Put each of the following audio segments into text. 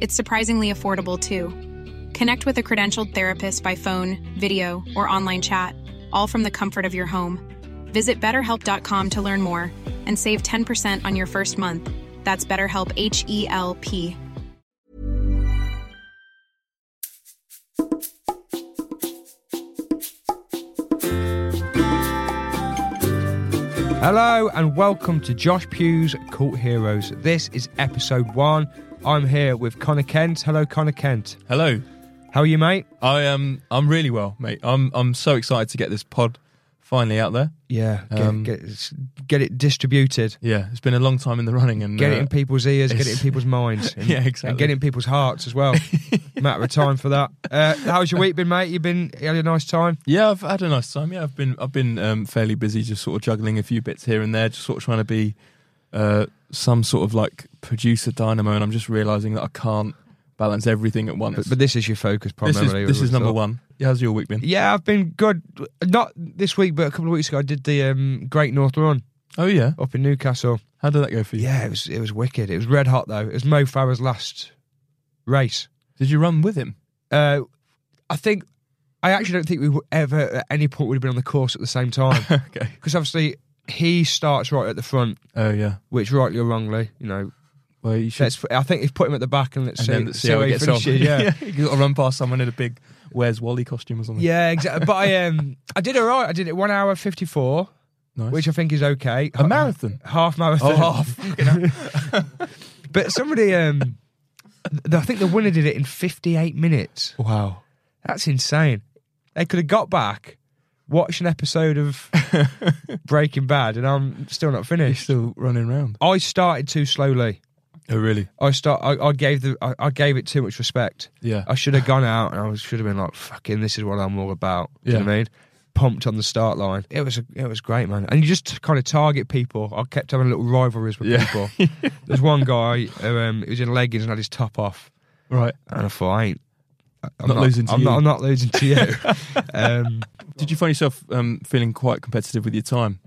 It's surprisingly affordable too. Connect with a credentialed therapist by phone, video, or online chat, all from the comfort of your home. Visit betterhelp.com to learn more and save 10% on your first month. That's BetterHelp H E L P. Hello and welcome to Josh Pugh's Cult Heroes. This is episode one. I'm here with Connor Kent. Hello, Connor Kent. Hello. How are you, mate? I am. I'm really well, mate. I'm. I'm so excited to get this pod finally out there. Yeah, get, Um, get, it- get it distributed. Yeah, it's been a long time in the running, and Get it uh, in people's ears, get it in people's minds. And, Yeah, exactly. And get it in people's hearts as well. Matter of time for that. Uh, how's your week been, mate? You've been you had a nice time? Yeah, I've had a nice time. Yeah, I've been. I've been um, fairly busy, just sort of juggling a few bits here and there, just sort of trying to be uh, some sort of like producer dynamo, and I'm just realizing that I can't balance everything at once. But, but this is your focus this is primarily. this is number thought. one. Yeah, how's your week been? Yeah, I've been good. Not this week, but a couple of weeks ago, I did the um, Great North Run Oh yeah. up in Newcastle. How did that go for you? Yeah, it was it was wicked. It was red hot though. It was Mo Farah's last race. Did you run with him? Uh, I think I actually don't think we ever at any point would have been on the course at the same time okay. because obviously he starts right at the front, Oh yeah. which rightly or wrongly, you know. Well, you should. Let's, I think if put him at the back and let's and see, then see, how he he gets on. finishes. Yeah. you got to run past someone in a big Where's Wally costume or something. Yeah, exactly. But I um I did all right. I did it one hour fifty four, nice. which I think is okay. a marathon. half marathon. Oh, half. But somebody um, th- I think the winner did it in fifty eight minutes. wow. That's insane. They could have got back, watched an episode of Breaking Bad, and I'm still not You're finished. still running around. I started too slowly. Oh, really? I start. I, I gave the. I, I gave it too much respect. Yeah. I should have gone out and I should have been like, "Fucking, this is what I'm all about." Do you know Yeah. what I mean? Pumped on the start line. It was. A, it was great, man. And you just kind of target people. I kept having little rivalries with Yeah. people. There's one guy who um, was in leggings and had his top off, Right. and I thought, I ain't. I'm Not losing to I'm you. Not, I'm not losing to you. um, Did you find yourself um, feeling quite competitive with your time?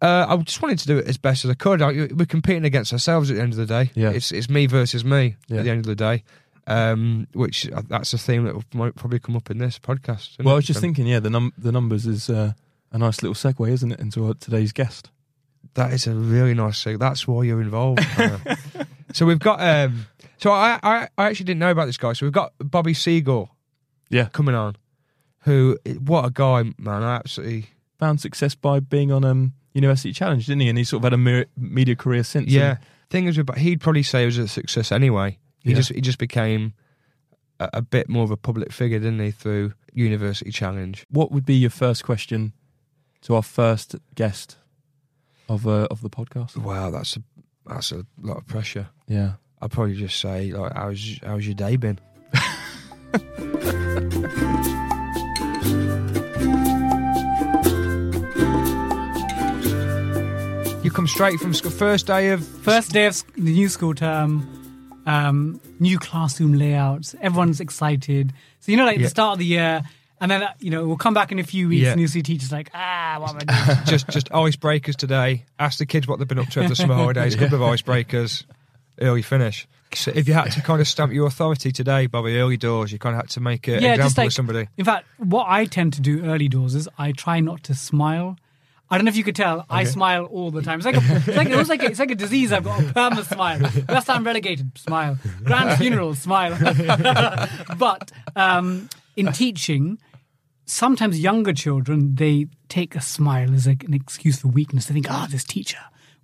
Uh, I just wanted to do it as best as I could. I, we're competing against ourselves at the end of the day. Yeah. It's it's me versus me Yeah. at the end of the day. Um, which uh, that's a theme that will might probably come up in this podcast. Well, I was just Um, thinking, yeah, the num- the numbers is uh, a nice little segue, isn't it, into our, today's guest? that is a really nice thing. That's why you're involved. So we've got. Um, so I, I I actually didn't know about this guy. So we've got Bobby Seagull Yeah. coming on. Who? What a guy, man! I absolutely. Found success by being on um, University Challenge, didn't he? And he's sort of had a media career since. Yeah. And- Thing is, but he'd probably say it was a success anyway. He Yeah. just he just became a, a bit more of a public figure, didn't he, through University Challenge? What would be your first question to our first guest of uh, of the podcast? Wow, that's a that's a lot of pressure. Yeah. I'd probably just say like, how's how's your day been? you come straight from school, first day of First day of sc- the new school term, um, new classroom layouts. Everyone's excited. So you know, like Yeah. the start of the year, and then uh, you know we'll come back in a few weeks, Yeah. and you'll see teachers like, ah, what am I doing? just just icebreakers today. Ask the kids what they've been up to over the summer holidays. Couple of icebreakers. Early finish. So if you had to kind of stamp your authority today, Bobby, early doors, you kind of had to make an yeah, example like of somebody. In fact, what I tend to do early doors is I try not to smile. I don't know if you could tell. I smile all the time. It's like a, it's like, it's like a, it's like a disease. I've got a permanent smile. Last time relegated, smile. Grand funeral, smile. but um, in teaching, sometimes younger children they take a smile as like an excuse for weakness. They think, "Ah, this teacher,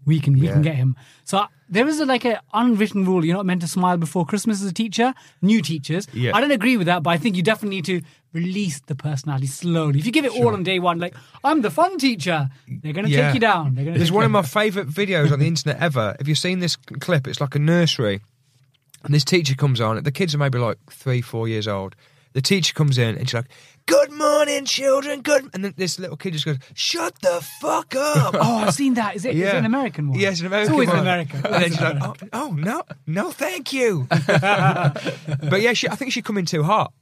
we can we can get him." So there is a, like an unwritten rule: you're not meant to smile before Christmas as a teacher. New teachers, Yeah. I don't agree with that, but I think you definitely need to release the personality slowly. If you give it all on day one, like I'm the fun teacher, they're going to Yeah. take you down. There's one of my favourite videos on the internet ever. If you've seen this clip, it's like a nursery, and this teacher comes on. The kids are maybe like three, four years old. The teacher comes in and she's like, "Good morning, children." Good, and then this little kid just goes, "Shut the fuck up." Oh, I've seen that. Is it? It's it an American one? Yes, an American It's always one. an American. And then she's like, oh, oh, no, no, thank you. but yeah, she, I think she come in too hot.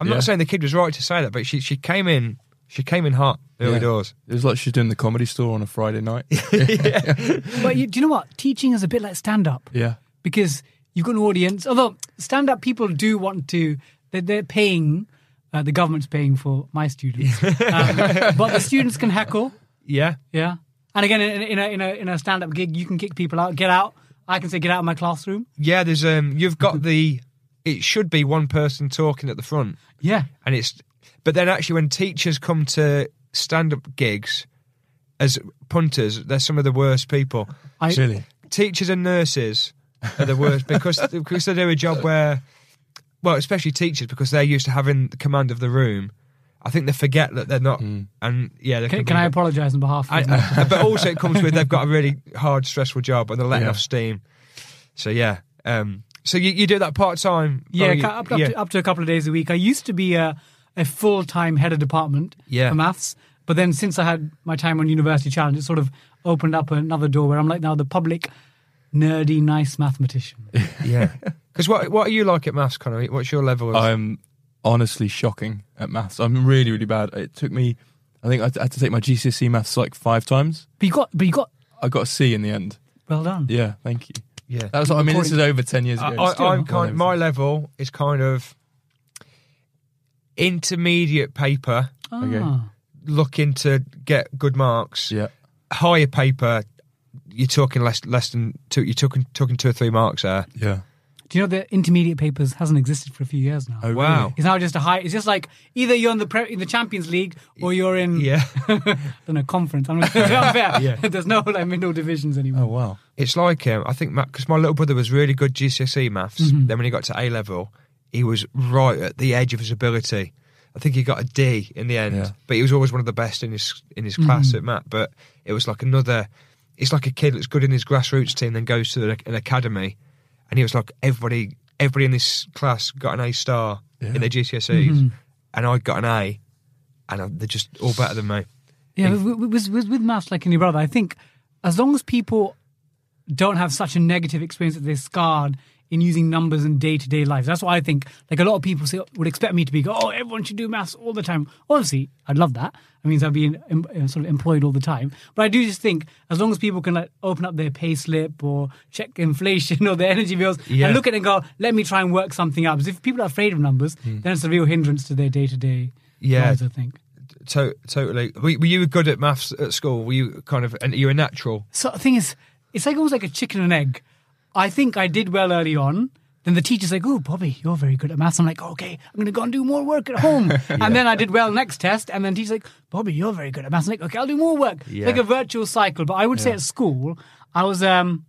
I'm Yeah. not saying the kid was right to say that, but she she came in she came in hot early Yeah. doors. It was like she's doing the comedy store on a Friday night. But you, do you know what? Teaching is a bit like stand up. yeah. because you've got an audience. Although stand up people do want to, they're, they're paying, uh, the government's paying for my students. Um, but the students can heckle, Yeah, yeah. And again, in, in a, in a, in a stand up gig, you can kick people out, get out. I can say, get out of my classroom. yeah. There's um, you've got the. It should be one person talking at the front, Yeah. and it's. But then actually, when teachers come to stand-up gigs as punters, they're some of the worst people. I, Really? teachers and nurses are the worst because because they do a job where, well, especially teachers because they're used to having the command of the room. I think they forget that they're not, and yeah, Can, can, can I apologise on behalf of I, them? I- but also it comes with they've got a really hard, stressful job and they're letting Yeah. off steam. So yeah, um, so you, you do that part time? Yeah, ca- up, up, to, up to a couple of days a week. I used to be a, a full time head of department Yeah. for maths, but then since I had my time on University Challenge, it sort of opened up another door where I'm like now the public, nerdy, nice mathematician. yeah. Because what what are you like at maths, Connor? What's your level? Of, I'm honestly shocking at maths. I'm really, really bad. It took me, I think I had to take my GCSE maths like five times. But you got, but you got I got a C in the end. well done. Yeah, thank you. yeah, That was, I mean, this is over 10 years I, ago. I, Still I'm kind. My level is kind of intermediate paper, Okay. Ah. looking to get good marks. Yeah. Higher paper, you're talking less less than two. You're talking talking two or three marks there. Yeah. Do you know the intermediate papers hasn't existed for a few years now? Oh, Wow. really? It's now just a high. It's just like either you're in the pre, in the Champions League or you're in Yeah. I don't know conference. I'm not unfair. Yeah. There's no like middle divisions anymore. Oh, wow. It's like um, I think because my little brother was really good GCSE maths. Mm-hmm. Then when he got to A level, he was right at the edge of his ability. I think he got a D in the end, Yeah. but he was always one of the best in his in his class at math. But it was like another. It's like a kid that's good in his grassroots team, then goes to an academy, and he was like everybody. Everybody in this class got an A star in their GCSEs, mm-hmm. and I got an A, and I- they're just all better than me. Yeah, with, with, with, with with maths like in your brother, I think as long as people don't have such a negative experience that they're scarred in using numbers in day to day life, that's why I think like a lot of people say, would expect me to be, go, oh, everyone should do maths all the time. Obviously, I'd love that. It means I'd be in, em- uh, sort of employed all the time. But I do just think as long as people can like open up their pay slip or check inflation or their energy bills Yeah. and look at it and go, let me try and work something out. Because if people are afraid of numbers, then it's a real hindrance to their day to day lives, I think. To- totally. Were, you good at maths at school? Were you kind of? And you a natural? So the thing is, it's like almost like a chicken and egg. I think I did well early on. Then the teacher's like, "Oh, Bobby, you're very good at maths." I'm like, "Okay, I'm going to go and do more work at home." And then I did well next test, and then teacher's like, "Bobby, you're very good at maths." I'm like, "Okay, I'll do more work." Yeah. like a virtual cycle. But I would say at school, I was um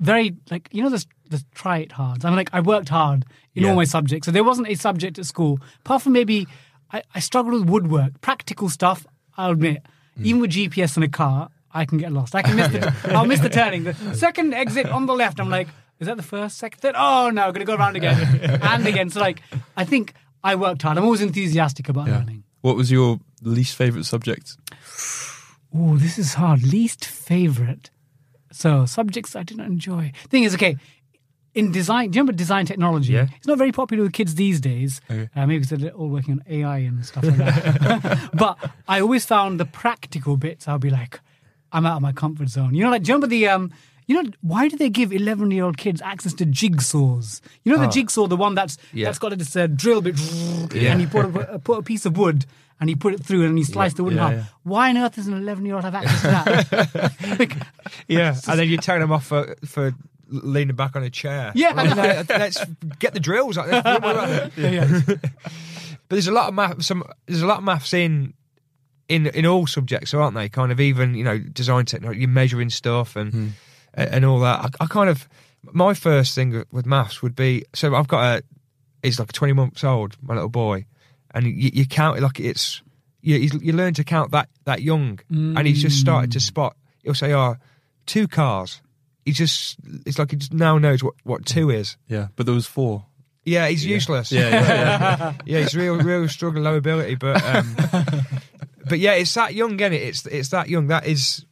very like you know the the try it hard. I'm like I worked hard in all my subjects, so there wasn't a subject at school apart from maybe I, I struggled with woodwork, practical stuff. I'll admit, even with GPS in a car, I can get lost. I can miss the I'll miss the turning. The second exit on the left, I'm like, is that the first, second, third? Oh no, I'm gonna go around again and again. So like, I think I worked hard. I'm always enthusiastic about Yeah. learning. What was your least favourite subject? Oh, this is hard. Least favorite. So subjects I didn't enjoy. Thing is, okay, in design, do you remember design technology? Yeah. It's not very popular with kids these days. Okay. Uh, maybe because they're all working on AI and stuff like that. but I always found the practical bits. I'll be like, I'm out of my comfort zone. You know, like do you remember the um, You know, why do they give 11 year old kids access to jigsaws? You know, the jigsaw, the one that's Yeah. that's got this uh, drill bit, Yeah. and you put a, put a piece of wood and you put it through and you slice the wood Yeah, in half. yeah. Why on earth does an 11 year old have access to that? Like, Yeah, and then you turn them off for for leaning back on a chair. Yeah. Like, let's get the drills. Let's- but yeah, yeah. there's a lot of math. Some there's a lot of maths in in in all subjects, aren't they? Kind of even you know design technology, you're measuring stuff and hmm. and all that. I, I kind of my first thing with maths would be so I've got a he's like 20 months old, my little boy, and you, you count it like it's you you learn to count that that young, and he's just started to hmm. spot. He'll say, "Oh, two cars." He just it's like he just now knows what what two is. Yeah, but there was four. Yeah, he's useless. Yeah, yeah, yeah. yeah, he's real, real struggling low ability, but um, but yeah, it's that young, is it? It's it's that young. That is,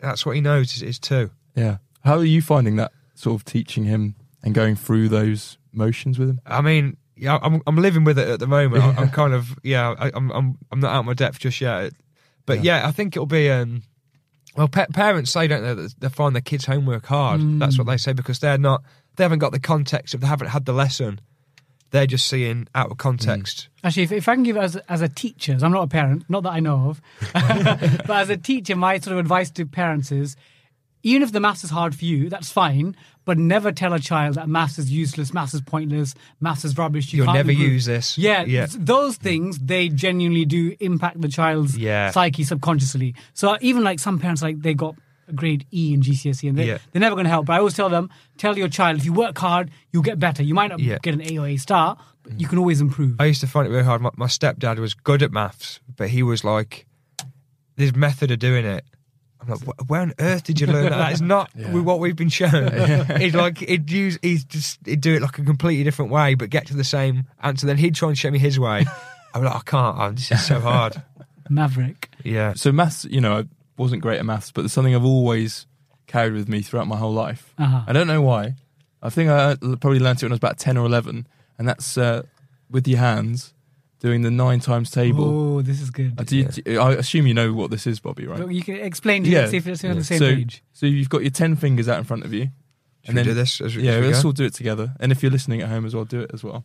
that's what he knows is, is two. yeah. How are you finding that sort of teaching him and going through those motions with him? I mean, yeah, I'm I'm living with it at the moment. I, I'm kind of yeah, I, I'm I'm I'm not out of my depth just yet, but yeah, I think it'll be um. Well, pa- parents say, don't they, that they find their kids' homework hard. That's what they say because they're not, they haven't got the context. If they haven't had the lesson, they're just seeing out of mm. context. Actually, if, if I can give it as, as a teacher, so I'm not a parent, not that I know of, but as a teacher, my sort of advice to parents is even if the maths is hard for you, that's fine, but never tell a child that maths is useless, maths is pointless, maths is rubbish. You You'll can't never improve. use this. Yeah, Yeah. those mm. things they genuinely do impact the child's Yeah. psyche subconsciously. So even like some parents, like they got a grade E in GCSE, and they, Yeah. they're never going to help. But I always tell them, tell your child if you work hard, you'll get better. You might not Yeah. get an A or A star, but you can always improve. I used to find it really hard. My, my stepdad was good at maths, but he was like, "This method of doing it." I'm like, "Wh- "Where on earth did you learn that? That is not with what we've been shown." he'd like, he'd use, he'd just, he'd do it like a completely different way, but get to the same answer. Then he'd try and show me his way. I'm like, I can't. Oh, this is so hard. Maverick. Yeah. So maths, you know, I wasn't great at maths, but there's something I've always carried with me throughout my whole life. Uh-huh. I don't know why. I think I probably learnt it when I was about ten or eleven, and that's uh, with your hands doing the nine times table. Oh, this is good. Uh, do you, do you- I assume you know what this is, Bobby, right? Look, You can explain to yeah. see if it's on the same so, page. So you've got your ten fingers out in front of you, Should we do this as we- yeah, as we let's go? all do it together. And if you're listening at home as well, do it as well.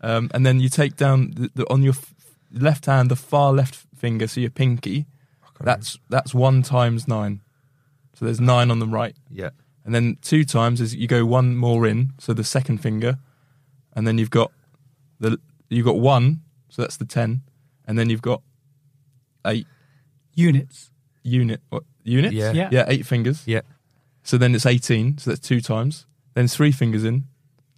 Um, and then you take down the, the, on your f- left hand the far left finger, so your pinky. That's that's one times nine. So there's nine on the right, Yeah. and then two times is you go one more in, so the second finger, and then you've got the you've got one, so that's the ten, and then you've got eight Units. unit what, units. Yeah. Yeah. yeah, eight fingers. Yeah. So then it's 18, so that's two times. Then three fingers in,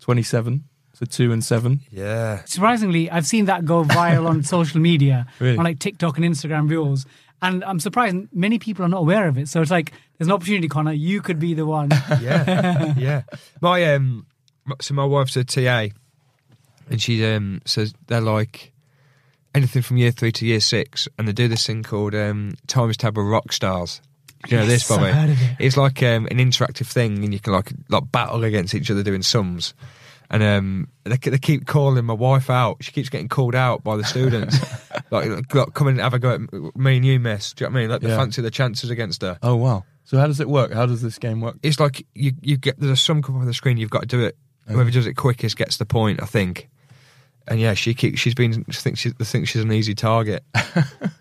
27. So two and seven. Yeah. Surprisingly, I've seen that go viral on social media, Really? on like TikTok and Instagram reels. And I'm surprised many people are not aware of it. So it's like there's an opportunity, Connor. You could be the one. yeah, yeah. My um, so my wife's a TA, and she um says they're like anything from year three to year six, and they do this thing called um Times Table Rock Stars. Do you know Yes, this, Bobby? I've heard of it. It's like um, an interactive thing, and you can like like battle against each other doing sums. And um, they, they keep calling my wife out. She keeps getting called out by the students. like, like, come and have a go at me and you, miss. Do you know what I mean? Like, they Yeah. fancy the chances against her. Oh, wow. So how does it work? How does this game work? it's like you you get there's a sum come up on the screen. You've got to do it. Whoever does it quickest gets the point. I think. And yeah, she keeps, she's been thinks she thinks she's an easy target,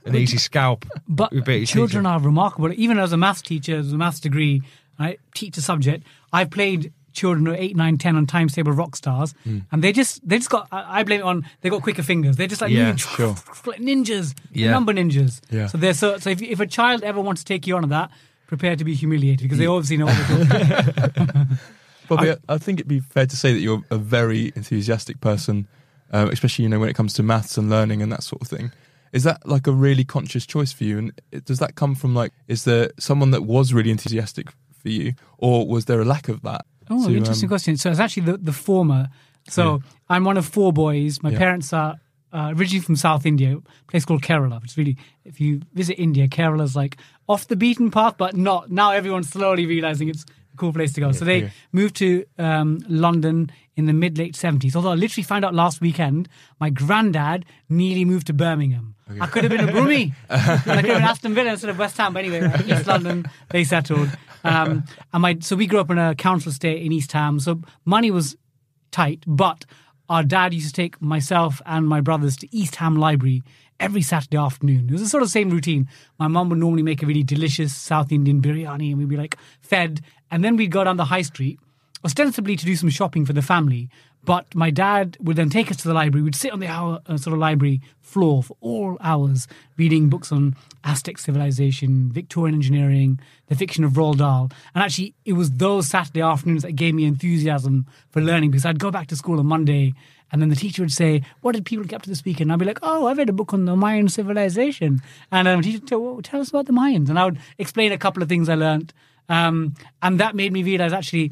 an easy scalp. But We beat your children teacher. are remarkable. Even as a maths teacher, as a maths degree, I teach a subject. I've played children who are 8, 9, 10 on times table rock stars, and they just they just got. I blame it on they got quicker fingers. They're just like Yeah, ninja- sure. ninjas, Yeah. number ninjas. Yeah. So they're so so. If, if a child ever wants to take you on that, prepare to be humiliated because they obviously know what they're. Bobby, I, I think it'd be fair to say that you're a very enthusiastic person, um, especially you know when it comes to maths and learning and that sort of thing. Is that like a really conscious choice for you? And does that come from like, is there someone that was really enthusiastic for you, or was there a lack of that? Oh, to, interesting um, question. So it's actually the, the former. So I'm one of four boys. My Yeah. parents are uh, originally from South India, a place called Kerala. Which really, if you visit India, Kerala's like off the beaten path, but not. Now everyone's slowly realizing it's cool place to go. So they moved to um, London in the mid late seventies. Although I literally found out last weekend, my granddad nearly moved to Birmingham. I could have been a Brummy. I could have been Aston Villa instead of West Ham. But anyway, right, East London, they settled. Um, and my so we grew up in a council estate in East Ham. So money was tight, but our dad used to take myself and my brothers to East Ham Library every Saturday afternoon. It was the sort of same routine. My mum would normally make a really delicious South Indian biryani and we'd be like fed. And then we'd go down the high street, ostensibly to do some shopping for the family. But my dad would then take us to the library. We'd sit on the hour, uh, sort of library floor for all hours, reading books on Aztec civilization, Victorian engineering, the fiction of Roald Dahl. And actually, it was those Saturday afternoons that gave me enthusiasm for learning because I'd go back to school on Monday and then the teacher would say, What did people get up to this weekend? And I'd be like, Oh, I read a book on the Mayan civilization. And um, the teacher would say, well, Tell us about the Mayans. And I would explain a couple of things I learned. Um, and that made me realize actually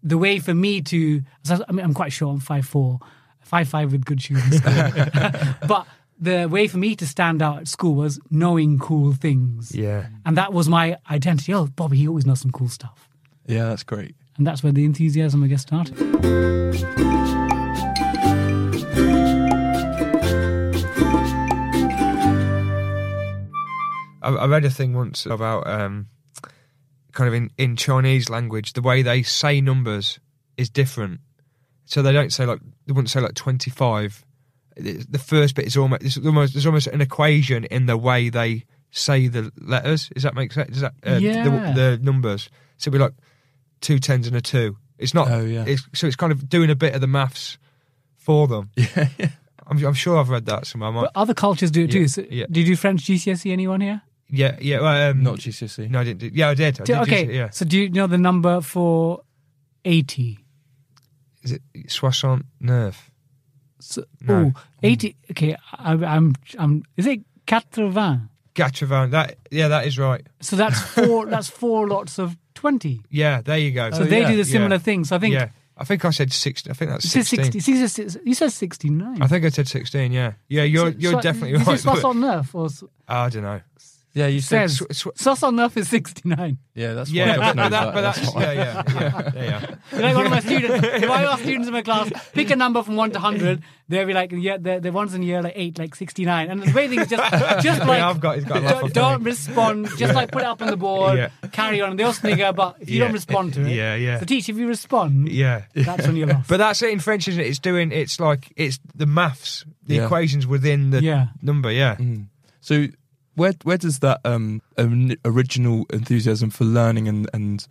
the way for me to, I mean, I'm quite short, I'm 5'4, 5'5 with good shoes. but the way for me to stand out at school was knowing cool things. Yeah. And that was my identity. Oh, Bobby, he always knows some cool stuff. Yeah, that's great. And that's where the enthusiasm, I guess, started. I, I read a thing once about um, kind of in, in Chinese language, the way they say numbers is different. So they don't say like they wouldn't say like twenty five. The first bit is almost there's almost there's almost an equation in the way they say the letters. Does that make sense? Does that uh, Yeah. the, the numbers? So it'd be like two tens and a two. It's not. Oh, yeah. It's, so it's kind of doing a bit of the maths for them. Yeah, yeah. I'm, I'm sure I've read that somewhere. But other cultures do it too. Yeah, So yeah. Did you do French GCSE? Anyone here? Yeah, yeah. Well, um, Not GCSE. No, I didn't. Do, yeah, I did. I Do- did okay. just- yeah. So do you know the number for 80? Is it soixante neuf? So, No. Oh, 80. Okay, I, I'm, I'm, is it 80? Gatchavan. That yeah, that is right. So that's four, that's four lots of 20. Yeah, there you go. So they yeah, do the similar yeah. thing. So I think yeah, I think I said sixty. I think that's you said sixteen. 60. You said, you said 69. I think I said sixteen. Yeah, yeah. You're So- you're so- definitely is right. it Soixante neuf or s- I don't know. Yeah, you said. says sw- sw- Soixante neuf is 69. Yeah, that's Yeah, why but, but, that, but That's that's why. yeah, yeah, yeah, yeah, yeah. Like one of my students, if I ask students in my class, pick a number from one to hundred, they'll be like, yeah, the, the ones in year like eight, like sixty nine. And the way thing is just, just like, Yeah, I've got- he's got a laugh don't, off don't me. respond. Just like put it up on the board, Yeah. carry on. And they'll snigger, but if you Yeah. don't respond to it, Yeah, yeah. So teach if you respond, Yeah. that's when you're lost. But that's it in French, isn't it? It's doing. It's like it's the maths, the Yeah. equations within the Yeah. number. Yeah. Mm. So where where does that um, original enthusiasm for learning and, and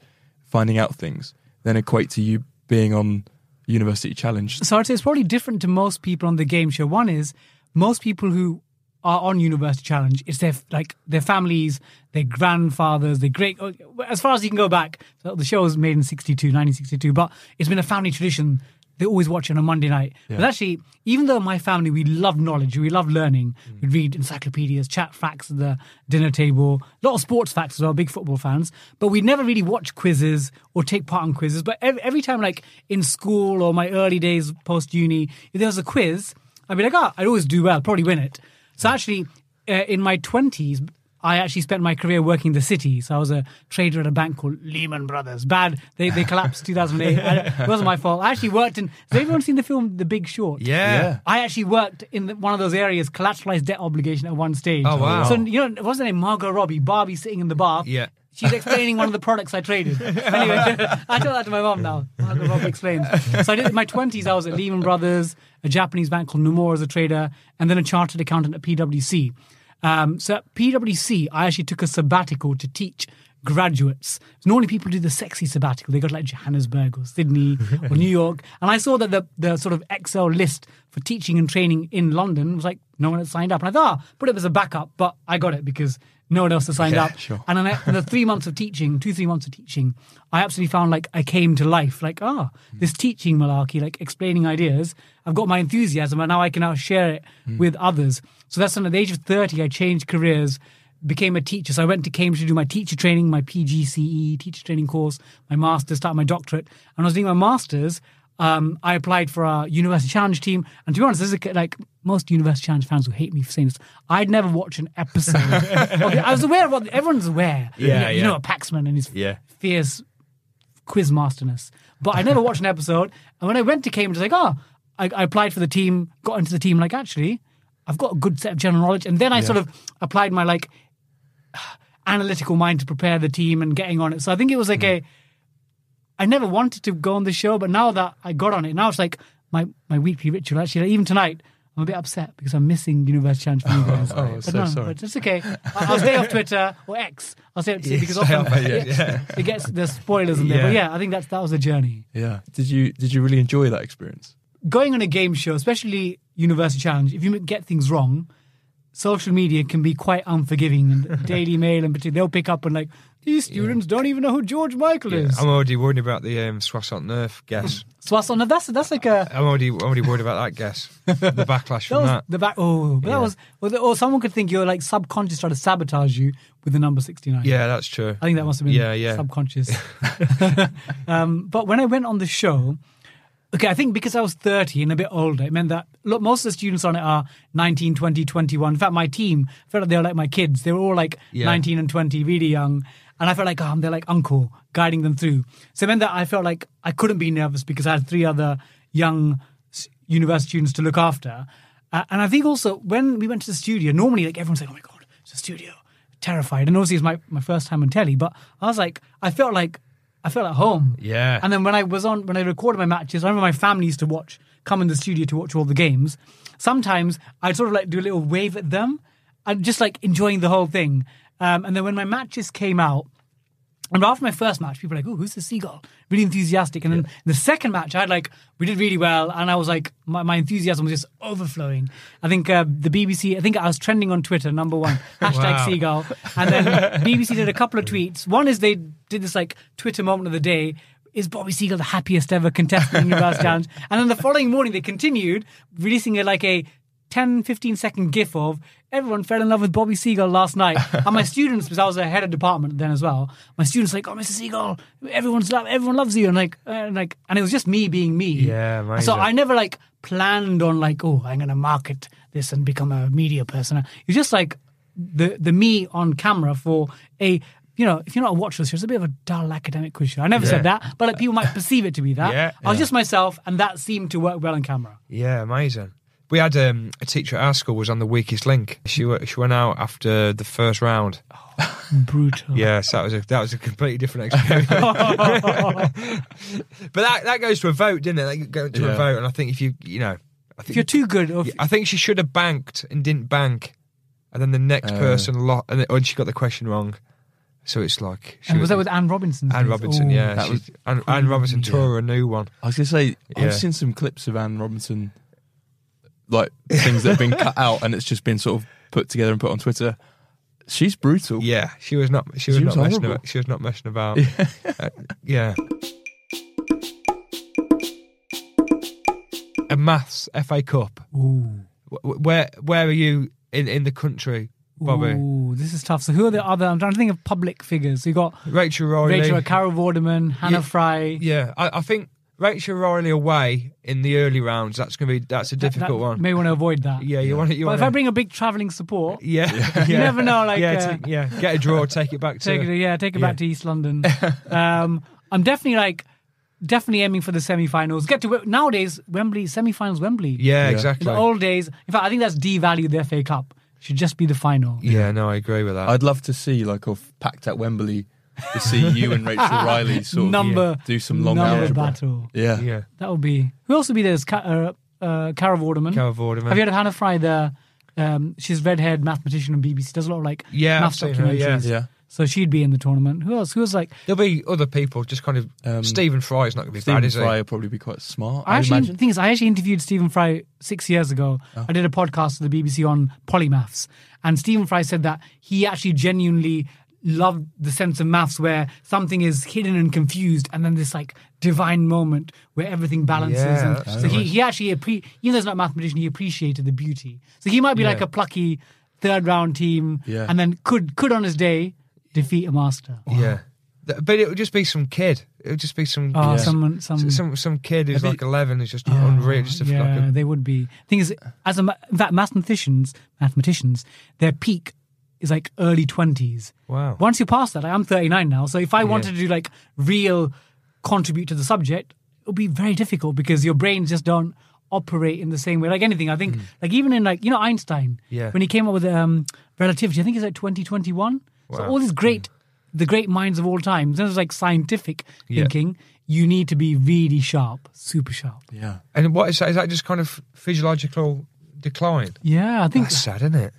finding out things then equate to you being on University Challenge? So I'd say it's probably different to most people on the game show. One is most people who are on University Challenge, it's their like their families, their grandfathers, their great. As far as you can go back, the show was made in 62, 1962, but it's been a family tradition. They always watch it on a Monday night. But actually, even though my family, we love knowledge, we love learning, we read encyclopedias, chat facts at the dinner table, a lot of sports facts as well, big football fans. But we never really watch quizzes or take part in quizzes. But every, every time, like in school or my early days post uni, if there was a quiz, I'd be like, oh, I'd always do well, probably win it. So actually, uh, in my 20s, I actually spent my career working in the city. So I was a trader at a bank called Lehman Brothers. Bad. They, they collapsed 2008. I- It wasn't my fault. I actually worked in. Has anyone seen the film The Big Short? Yeah. I actually worked in the, one of those areas, collateralized debt obligation at one stage. Oh, wow. So you know, it wasn't it Margot Robbie, Barbie sitting in the bar? Yeah. She's explaining one of the products I traded. Anyway, I tell that to my mom now. Margot Robbie explains. So I did in my twenties. I was at Lehman Brothers, a Japanese bank called Nomura as a trader, and then a chartered accountant at PwC. Um, so at PwC, I actually took a sabbatical to teach graduates. Normally, people do the sexy sabbatical. They go to like Johannesburg or Sydney or New York, and I saw that the the sort of Excel list for teaching and training in London was like no one had signed up, and I thought, ah, put it as a backup, but I got it because no one else had signed up. sure. And I- in the three months of teaching, two, three months of teaching, I absolutely found like I came to life. Like, ah, this teaching malarkey, like explaining ideas, I've got my enthusiasm and now I can now share it with others. So that's when at the age of 30, I changed careers, became a teacher. So I went to Cambridge to do my teacher training, my PGCE teacher training course, my master's, start my doctorate. And I was doing my master's, um, I applied for a University Challenge team. And to be honest, this is a- like most University Challenge fans will hate me for saying this. I'd never watched an episode. I was aware of what everyone's aware. Yeah, you know, you know, Paxman and his Yeah. fierce quizmasterness. But I never watched an episode. And when I went to Cambridge, I was like, oh, I, I applied for the team, got into the team. Like, actually, I've got a good set of general knowledge. And then I sort of applied my like analytical mind to prepare the team and getting on it. So I think it was like a. I never wanted to go on the show, but now that I got on it, now it's like my, my weekly ritual. Actually, like, even tonight, I'm a bit upset because I'm missing University Challenge from you oh, guys. oh, but so no, sorry. But it's okay. I'll stay off Twitter or X. I'll stay, off because often off yeah, yeah. it gets the spoilers in there. But Yeah. yeah, I think that's that was a journey. Yeah. Did you did you really enjoy that experience? Going on a game show, especially University Challenge, if you get things wrong, social media can be quite unforgiving. And Daily Mail in particular, they'll pick up and like these students don't even know who George Michael is. I'm already worried about the um, Soixante Neuf guess. So Neuf, that's, that's like a. I'm already already worried about that guess. The backlash that from was that. the back. Oh, but Yeah. that was. Well, or someone could think you're like subconscious trying to sabotage you with the number sixty nine. Yeah, that's true. I think that must have been Yeah, yeah. subconscious. um, but when I went on the show, okay, I think because I was 30 and a bit older, it meant that look, most of the students on it are 19, 20, 21. In fact, my team felt like they were like my kids. They were all like Yeah. 19 and 20, really young. And I felt like, oh, they're like uncle guiding them through. So it meant that I felt like I couldn't be nervous because I had three other young university students to look after. Uh, and I think also when we went to the studio, normally like everyone's like, oh my God, it's a studio. Terrified. And obviously it's my, my first time on telly, but I was like, I felt like, I felt at home. Yeah. And then when I was on, when I recorded my matches, I remember my family used to watch, come in the studio to watch all the games. Sometimes I'd sort of like do a little wave at them and just like enjoying the whole thing. Um, and then when my matches came out, and after my first match, people were like, "Oh, who's the seagull?" Really enthusiastic. And then the second match, I had like we did really well, and I was like, my, my enthusiasm was just overflowing. I think uh, the BBC, I think I was trending on Twitter, number one hashtag Wow. seagull, and then BBC did a couple of tweets. One is they did this like Twitter moment of the day. Is Bobby Seagull the happiest ever contestant in the Universe Challenge? And then the following morning, they continued releasing a, like a 10, 15 second gif of everyone fell in love with Bobby Seagull last night. and my students, because I was a head of department then as well, my students like, oh, Mr. Seagull, everyone's love, everyone loves you. And like, uh, and like, and it was just me being me. Yeah, So. I never like planned on like, oh, I'm going to market this and become a media person. It's just like the, the me on camera for a, you know, if you're not a watch it's a bit of a dull academic quiz show. I never said that, but like people might perceive it to be that. Yeah. I was just myself, and that seemed to work well on camera. Yeah, amazing. We had um, a teacher at our school was on the weakest link. She wa- she went out after the first round. Brutal. Yes, that was a that was a completely different experience. but that that goes to a vote, didn't it? That goes to Yeah. a vote, and I think if you you know, I If you're too good, or if, I think she should have banked and didn't bank, and then the next Uh. person lot, and, then, and she got the question wrong. So it's like she and was that with Anne Robinson? Anne Robinson? yeah, That was- Anne, Anne Robinson Yeah. tore her a new one. I was gonna say Yeah. I've seen some clips of Anne Robinson, like things that have been cut out, and it's just been sort of put together and put on Twitter. She's brutal. Yeah, she was not. She was, She was not messing horrible. about. She was not messing about. Uh, yeah. A maths FA Cup. Ooh. Wh- wh- Where where are you in, in the country, Bobby? Ooh, this is tough. So who are the other? I'm trying to think of public figures. So you got Rachel Riley. Rachel, Carol Vorderman, Hannah Yeah. Fry. Yeah, I, I think Rachel Riley away in the early rounds. That's gonna be that's a difficult that- one. May want to avoid that. Yeah, you want it. You But want if I bring a big travelling support, yeah, yeah, you never know. Like, yeah, uh, t- yeah, get a draw, take it back to. take it, yeah, take it yeah. back to East London. um, I'm definitely like, definitely aiming for the semi-finals. Get to nowadays Wembley semi-finals. Wembley. yeah, Yeah. In exactly. the old days, in fact, I think that's devalued the FA Cup. Should just be the final. yeah, no, I agree with that. I'd love to see like a packed at Wembley to see you and Rachel Riley sort of number do some long number algebra. battle. Yeah. yeah, That would be. Who else would be there? Is Ca- uh, uh, Carol Vorderman. Carol Vorderman. Have you heard of Hannah Fry? The um, she's red-haired mathematician on BBC. Does a lot of like Yeah, I've maths her, yeah. Yeah. So she'd be in the tournament. Who else? Who was like? There'll be other people, just kind of. Um, Stephen is not going to be Stephen bad, is Fry he? will probably be quite smart. I I actually, imagine. the thing is, I actually interviewed Stephen Fry six years ago. Oh. I did a podcast for the BBC on polymaths, and Stephen Fry said that he actually genuinely loved the sense of maths where something is hidden and confused, and then this like divine moment where everything balances. Yeah, and so he, he actually, appre- even though he's not a mathematician, he appreciated the beauty. So he might be like a plucky third round team, Yeah. and then could could on his day defeat a master. Yeah, but it would just be some kid. It would just be some Oh, Yeah. someone, some, some some kid who's Have like eleven who's just unreal. Just a, yeah, like a, they would be. Thing is, as a ma- in fact, mathematicians, mathematicians, their peak is like early twenties. Wow. Once you pass that, like, I'm 39 now. So if I wanted to do like real contribute to the subject, it would be very difficult because your brains just don't operate in the same way. Like anything, I think, like even in like you know Einstein. Yeah. when he came up with um, relativity, I think it's like 2021. Wow. So all these great, the great minds of all time, in terms of like scientific Yeah. thinking, you need to be really sharp, super sharp. Yeah. And what is that? Is that just kind of physiological decline? Yeah, I think That's sad, isn't it?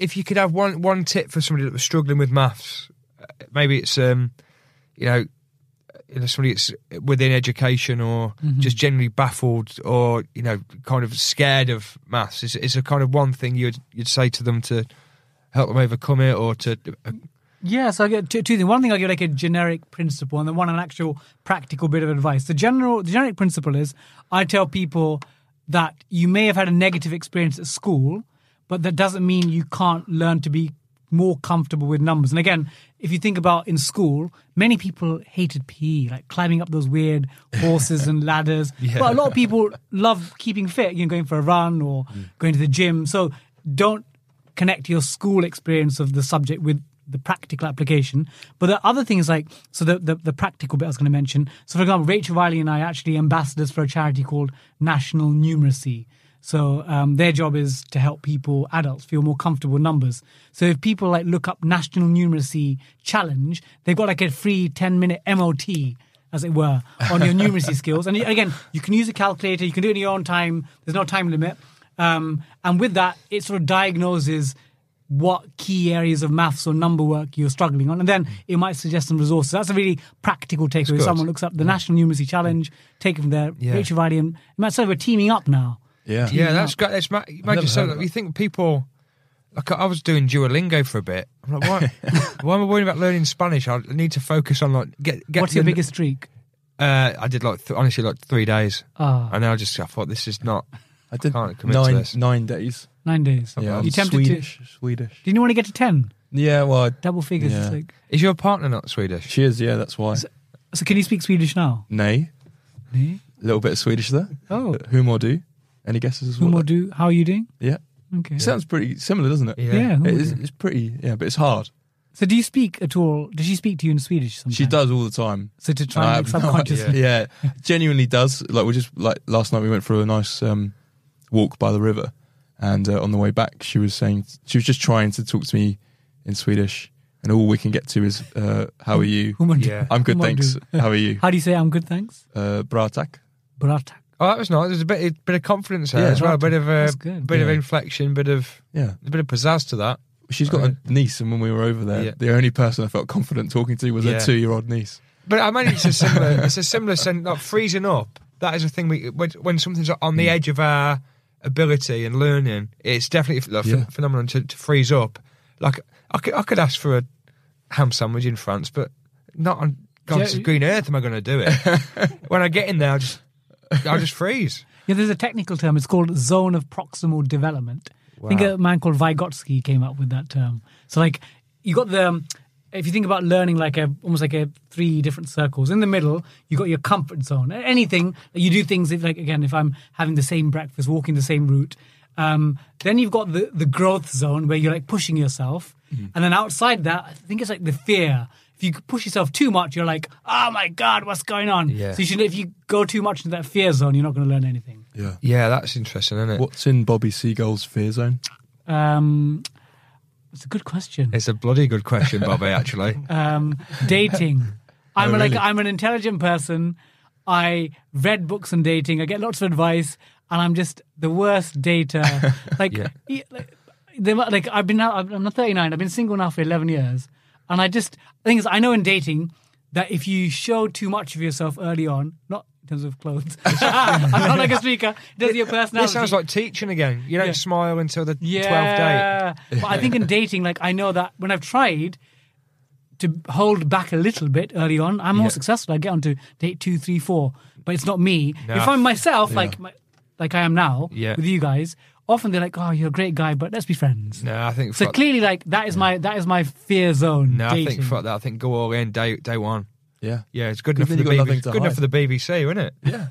If you could have one one tip for somebody that was struggling with maths, uh, maybe it's um, you know, you know somebody that's within education or Mm-hmm. just generally baffled or you know kind of scared of maths. Is is a kind of one thing you'd you'd say to them to help them overcome it or to uh, Yeah, so I get two, two things. One thing I give like a generic principle, and then one an actual practical bit of advice. The general, the generic principle is I tell people that you may have had a negative experience at school, but that doesn't mean you can't learn to be more comfortable with numbers. And again, if you think about in school, many people hated PE, like climbing up those weird horses and ladders. But a lot of people love keeping fit, you know, going for a run or mm. going to the gym. So don't connect your school experience of the subject with the practical application. But the other thing is like, so the, the, the practical bit I was going to mention. So, for example, Rachel Riley and I are actually ambassadors for a charity called National Numeracy. So um, their job is to help people, adults, feel more comfortable numbers. So if people like look up National Numeracy Challenge, they've got like a free 10 minute MOT, as it were, on your numeracy skills. And again, you can use a calculator, you can do it in your own time. There's no time limit. Um, and with that, it sort of diagnoses what key areas of maths or number work you're struggling on, and then it might suggest some resources. That's a really practical takeaway. If. Someone looks up the National Numeracy Challenge, take it from there. Yeah. Rachel Vardy and Sullivan are teaming up now. Yeah. Yeah, that's great. It's ma- it made never you so heard of you think people like I was doing Duolingo for a bit. I'm like, why? why am I worrying about learning Spanish? I need to focus on like get get. What's your the- biggest streak? Uh, I did like th- honestly like three days, Ah, and then I just I thought this is not. I did Can't commit to nine this. nine days. nine days. Yeah, you I'm tempted Swedish. to? Swedish. Do you want to get to ten? Yeah, well, I- Double figures. Yeah. Like, Is your partner not Swedish? she is. Yeah, that's why. so can you speak Swedish now? Nay, a little bit of Swedish there. Oh, Whom or do? Any guesses as well? do? How are you doing? Yeah, Okay. it sounds pretty similar, doesn't it? Yeah. yeah. who It more is, do? it's pretty. Yeah, but it's hard. So do you speak at all? Does she speak to you in Swedish? Sometimes? She does all the time. So to try and like have no subconsciously. yeah, genuinely does. Like we just like last night we went for a nice um, walk by the river, and uh, on the way back she was saying she was just trying to talk to me in Swedish, and all we can get to is uh, "How are you?" Who? Yeah. I'm good, Who thanks. How are you? How do you say I'm good, thanks? Uh, bra tack. Bratak. Oh, that was nice. There's a bit a bit of confidence there Yeah, as well. A bit of a That's good. bit of Yeah. inflection, bit of Yeah, a bit of pizzazz to that. she's got a niece, and when we were over there, Yeah. the only person I felt confident talking to was Yeah. her two-year-old niece. But I mean, it's a similar. it's a similar sense. Like freezing up. That is a thing. We when, when something's on the Mm. edge of our ability and learning, it's definitely a ph- Yeah. phenomenon to, to freeze up. Like I could, I could ask for a ham sandwich in France, but not on God's Yeah. green earth am I going to do it. when I get in there, I just I just freeze. Yeah, there's a technical term. It's called zone of proximal development. I think a man called Vygotsky came up with that term. So, like, you got the. If you think about learning like a almost like a three different circles, in the middle you got your comfort zone. Anything you do things if like again if I'm having the same breakfast, walking the same route. Um, then you've got the the growth zone where you're like pushing yourself, and then outside that, I think it's like the fear. If you push yourself too much, you're like, oh my god, what's going on? Yeah. So you should if you go too much into that fear zone, you're not going to learn anything. Yeah. Yeah, that's interesting, isn't it? What's in Bobby Seagull's fear zone? Um, it's a good question. It's a bloody good question, Bobby. Actually, Um, dating. I'm Oh, like really? I'm an intelligent person. I read books on dating. I get lots of advice, and I'm just the worst dater. like, Yeah. like, like I've been now. I'm not 39. I've been single now for 11 years, and I just the thing is I know in dating that if you show too much of yourself early on, not in terms of clothes, I'm not like a speaker. It does your personality. this sounds like teaching again. You don't Yeah. smile until the twelfth date. Yeah. but I think in dating, like I know that when I've tried to hold back a little bit early on, I'm more Yeah. successful. I get on to date two, three, four. But it's not me. No. If I'm myself, like my, like I am now Yeah. with you guys, often they're like, "Oh, you're a great guy, but let's be friends." No, I think So fuck- clearly, like that is my that is my fear zone. No, I think fuck that. I think go all in day day one. Yeah. Yeah, it's good enough for the you've BBC. nothing to Good enough for the BBC, isn't it? Yeah.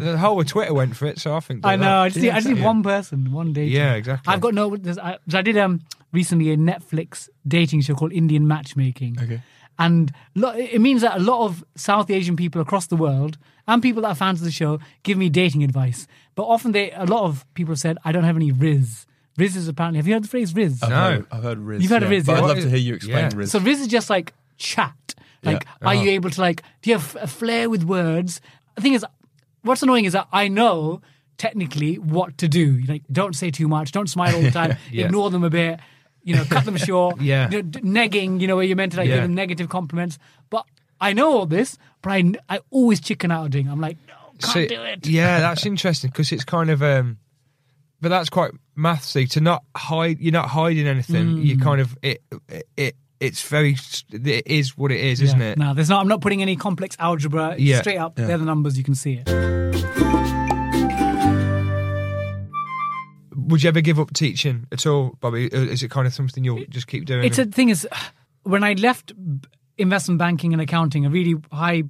the whole of Twitter went for it, so I think. I know. that. I just need, I just need one person, one dating. Yeah, exactly. I've got no. I, I did um recently a Netflix dating show called Indian Matchmaking. Okay. And lo- it means that a lot of South Asian people across the world and people that are fans of the show give me dating advice. But often they, a lot of people have said, I don't have any Riz. Riz is apparently, have you heard the phrase Riz? I've No. heard, I've heard Riz. You've heard of yeah, Riz, but yeah? I'd love to hear you explain yeah. Riz. So Riz is just like chat. Like, Yeah. are you Uh-huh. able to like? Do you have a flair with words? The thing is, what's annoying is that I know technically what to do. Like, don't say too much. Don't smile all the time. Yeah. Ignore them a bit. You know, cut them short. Yeah. You know, negging. You know, where you're meant to like Yeah. give them negative compliments. But I know all this, but I, I always chicken out of doing. I'm like, no, can't See, do it. Yeah, that's interesting because it's kind of um, but that's quite mathsy to not hide. You're not hiding anything. Mm. You kind of it it it's very it is what it is, isn't it? No, there's not. I'm not putting any complex algebra. It's Yeah. Straight up, they're the numbers. You can see it. Would you ever give up teaching at all, Bobby? Or Is it kind of something you'll just keep doing? It's a thing is when I left investment banking and accounting, a really high,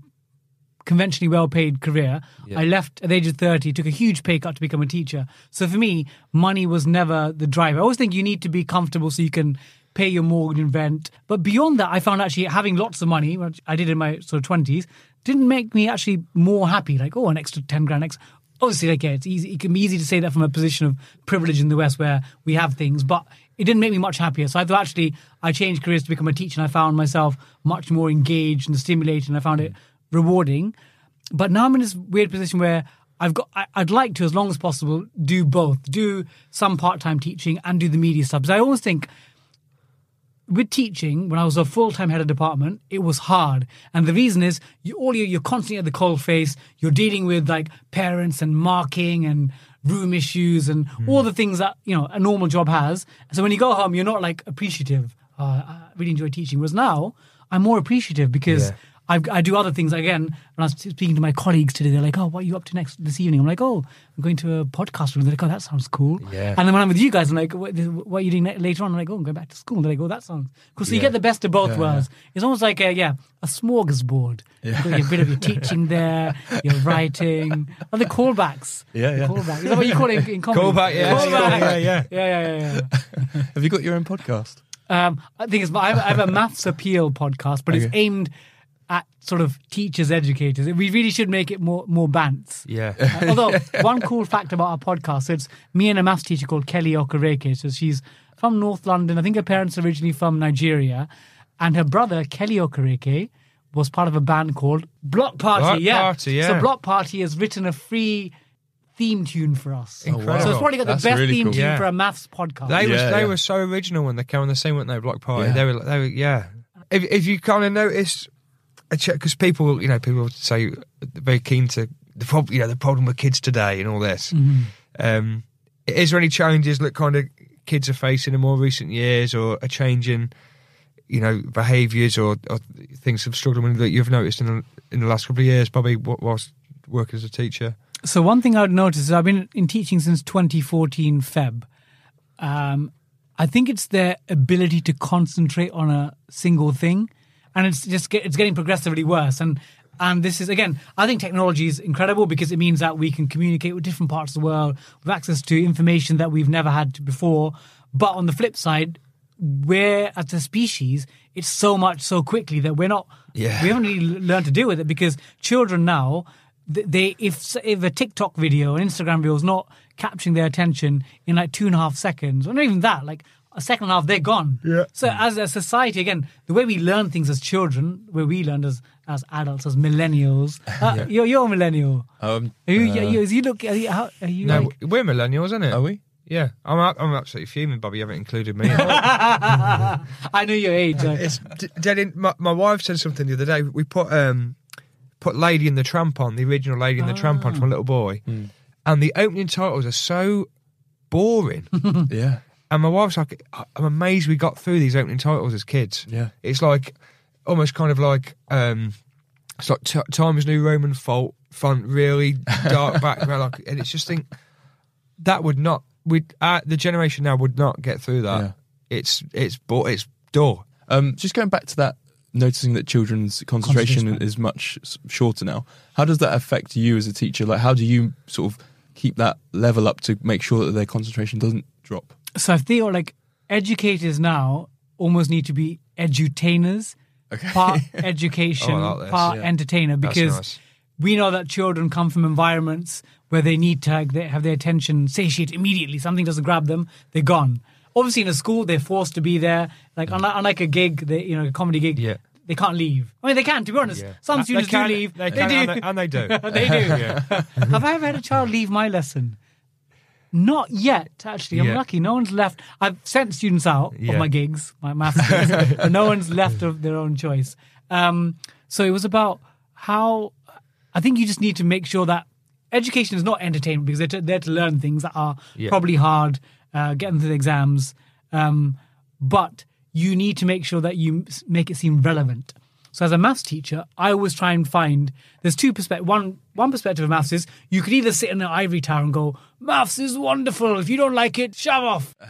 conventionally well paid career, I left at the age of 30, took a huge pay cut to become a teacher. So for me, money was never the driver. I always think you need to be comfortable so you can pay your mortgage and rent. But beyond that, I found actually having lots of money, which I did in my sort of 20s, didn't make me actually more happy. Like, oh, an extra 10 grand extra. Obviously, yeah, it's easy. It can be easy to say that from a position of privilege in the West where we have things, but it didn't make me much happier. So I thought actually I changed careers to become a teacher and I found myself much more engaged and stimulated and I found it rewarding. But now I'm in this weird position where I've got, I, I'd like to, as long as possible, do both, do some part time teaching and do the media stuff. Because I always think with teaching, when I was a full time head of department, it was hard. And the reason is you all you're, you're constantly at the cold face. You're dealing with like parents and marking and room issues and all the things that you know a normal job has. So when you go home, you're not like appreciative. Uh, I really enjoy teaching. Whereas now, I'm more appreciative because. Yeah. I, I do other things again. When I was speaking to my colleagues today, they're like, "Oh, what are you up to next this evening?" I'm like, "Oh, I'm going to a podcast room." They're like, "Oh, that sounds cool." Yeah. And then when I'm with you guys, I'm like, "What, what are you doing later on?" I'm like, "Oh, I'm going back to school." They're like, "Oh, that sounds cool." So you get the best of both worlds. It's almost like a yeah, a smorgasbord. Yeah. You've got your bit of your teaching there, your writing, and the callbacks. Yeah, The callback. Is that what you call it in, comedy? Callback, yeah. Callback. Yeah, yeah. yeah, yeah, yeah, yeah. Have you got your own podcast? Um, I think it's I have, I have a maths appeal podcast, but it's aimed at sort of teachers, educators. We really should make it more more bants. Yeah. Uh, although one cool fact about our podcast, so it's me and a maths teacher called Kelly Okereke. So she's from North London. I think her parents are originally from Nigeria, and her brother Kele Okereke was part of a band called Bloc Party. Bloc yeah. Party, yeah. So Bloc Party has written a free theme tune for us. Incredible. So it's probably got the best really theme cool. tune Yeah. for a maths podcast. They was they yeah. were so original when they came on the scene, weren't they? Bloc Party. Yeah. They were they were yeah. If if you kind of notice, because people you know people say they're very keen to the problem you know the problem with kids today and all this. Mm-hmm. Um, is there any challenges that kind of kids are facing in more recent years, or a change in you know behaviours or, or things have struggled with that you've noticed in the, in the last couple of years, Bobby, whilst working as a teacher? So one thing I would notice is I've been in teaching since 2014 Feb. Um, I think it's their ability to concentrate on a single thing, and it's just it's getting progressively worse. And and this is again, I think technology is incredible because it means that we can communicate with different parts of the world with access to information that we've never had before. But on the flip side, we're as a species, it's so much so quickly that we're not. Yeah. We haven't really learned to deal with it because children now, they if if a TikTok video, an Instagram video is not capturing their attention in like two and a half seconds, or not even that, like a second half, they're gone. Yeah. So as a society, again, the way we learn things as children, where we learned as as adults, as millennials. Uh, you're you're a millennial. Um, Are you, uh, you, you look. Are you, how, are you No, like, we're millennials, isn't it? Are we? Yeah, I'm I'm absolutely fuming, Bobby. You haven't included me. I know your age. like- it's d- dead in, my, my wife said something the other day. We put um put Lady and the Tramp on the original Lady and the Tramp on from a little boy, and the opening titles are so boring. Yeah. And my wife's like, "I'm amazed we got through these opening titles as kids." Yeah. it's like almost kind of like um it's like t- Times New Roman fault font, really dark background, like, and it's just think that would not we uh, the generation now would not get through that. Yeah. It's it's but it's dull. Um, just going back to that, noticing that children's concentration, Concentration. is much shorter now. How does that affect you as a teacher? Like, how do you sort of keep that level up to make sure that their concentration doesn't drop? So I feel like educators now almost need to be edutainers part oh, education, Oh, like this, part yeah. entertainer because nice. we know that children come from environments where they need to have their, attention satiated immediately. Something doesn't grab them, they're gone. Obviously, in a school, they're forced to be there. Like mm. unlike, unlike a gig, they, you know, a comedy gig, Yeah. they can't leave. I mean, they can. To be honest, Yeah. some students can- do leave. They, They, can, do. And they, and they do. they do. Have I ever had a child leave my lesson? Not yet, actually. I'm Yeah. lucky. No one's left. I've sent students out Yeah. of my gigs, my maths gigs, but no one's left of their own choice. Um, so it was about how I think you just need to make sure that education is not entertainment because they're to, they're to learn things that are Yeah. probably hard, uh, get them through the exams. Um, but you need to make sure that you s- make it seem relevant. So as a maths teacher, I always try and find there's two perspectives. One one perspective of maths is you could either sit in an ivory tower and go, "Maths is wonderful. If you don't like it, shove off."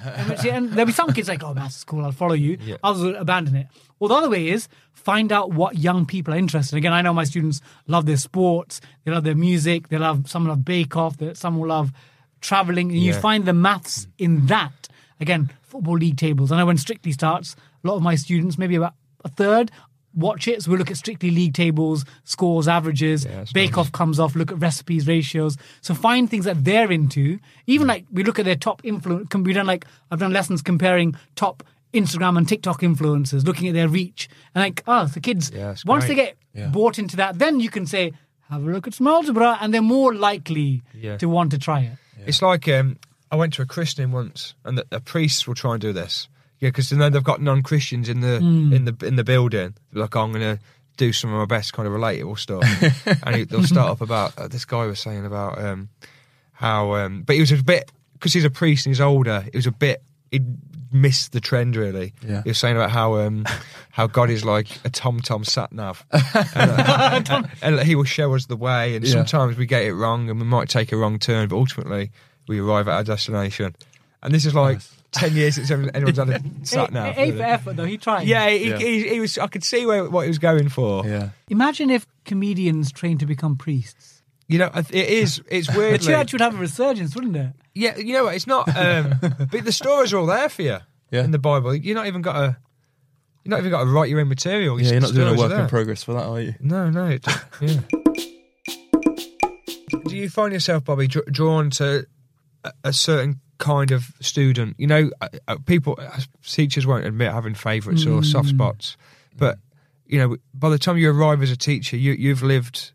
and, there'll be some kids like, "Oh, maths is cool. I'll follow you." Others will abandon it. Well, the other way is find out what young people are interested. in. Again, I know my students love their sports, they love their music, they love some love Bake Off, some will love traveling, and you find the maths in that. Again, football league tables. I know when Strictly starts, a lot of my students, maybe about a third, watch it. So we look at Strictly league tables, scores, averages. that's Bake nice. Off comes off, look at recipes, ratios. So find things that they're into. Even like we look at their top influence. We done like I've done lessons comparing top Instagram and TikTok influencers, looking at their reach, and like oh, the kids Yeah, once great. they get Yeah. bought into that, then you can say have a look at some algebra, and they're more likely Yeah. to want to try it. It's like um, I went to a christening once, and the, the priests will try and do this. Yeah, because then they've got non-Christians in the Hmm. in the in the building. They're like, I'm going to do some of my best kind of relatable stuff, and he, they'll start up about uh, this guy was saying about um, how, um, but he was a bit because he's a priest and he's older. It was a bit he missed the trend really. Yeah. He was saying about how um, how God is like a TomTom sat nav, and, uh, and- and he will show us the way. And Yeah. sometimes we get it wrong, and we might take a wrong turn, but ultimately we arrive at our destination. And this is like Nice. Ten years since anyone's had a sat A, nav. a for effort though. He tried. Yeah, he, Yeah. He, he was. I could see where, what he was going for. Yeah. Imagine if comedians trained to become priests. You know, it is. It's weird. The church would have a resurgence, wouldn't it? Yeah, you know what? It's not. Um, but the stories are all there for you Yeah. in the Bible. You're not even got to. You're not even got to write your own material. Yeah, you're not doing a work in progress for that, are you? No, no. It, yeah. Do you find yourself, Bobby, drawn to a, a certain kind of student? You know, uh, uh, people, uh, teachers won't admit having favourites or soft spots, but you know, by the time you arrive as a teacher, you, you've lived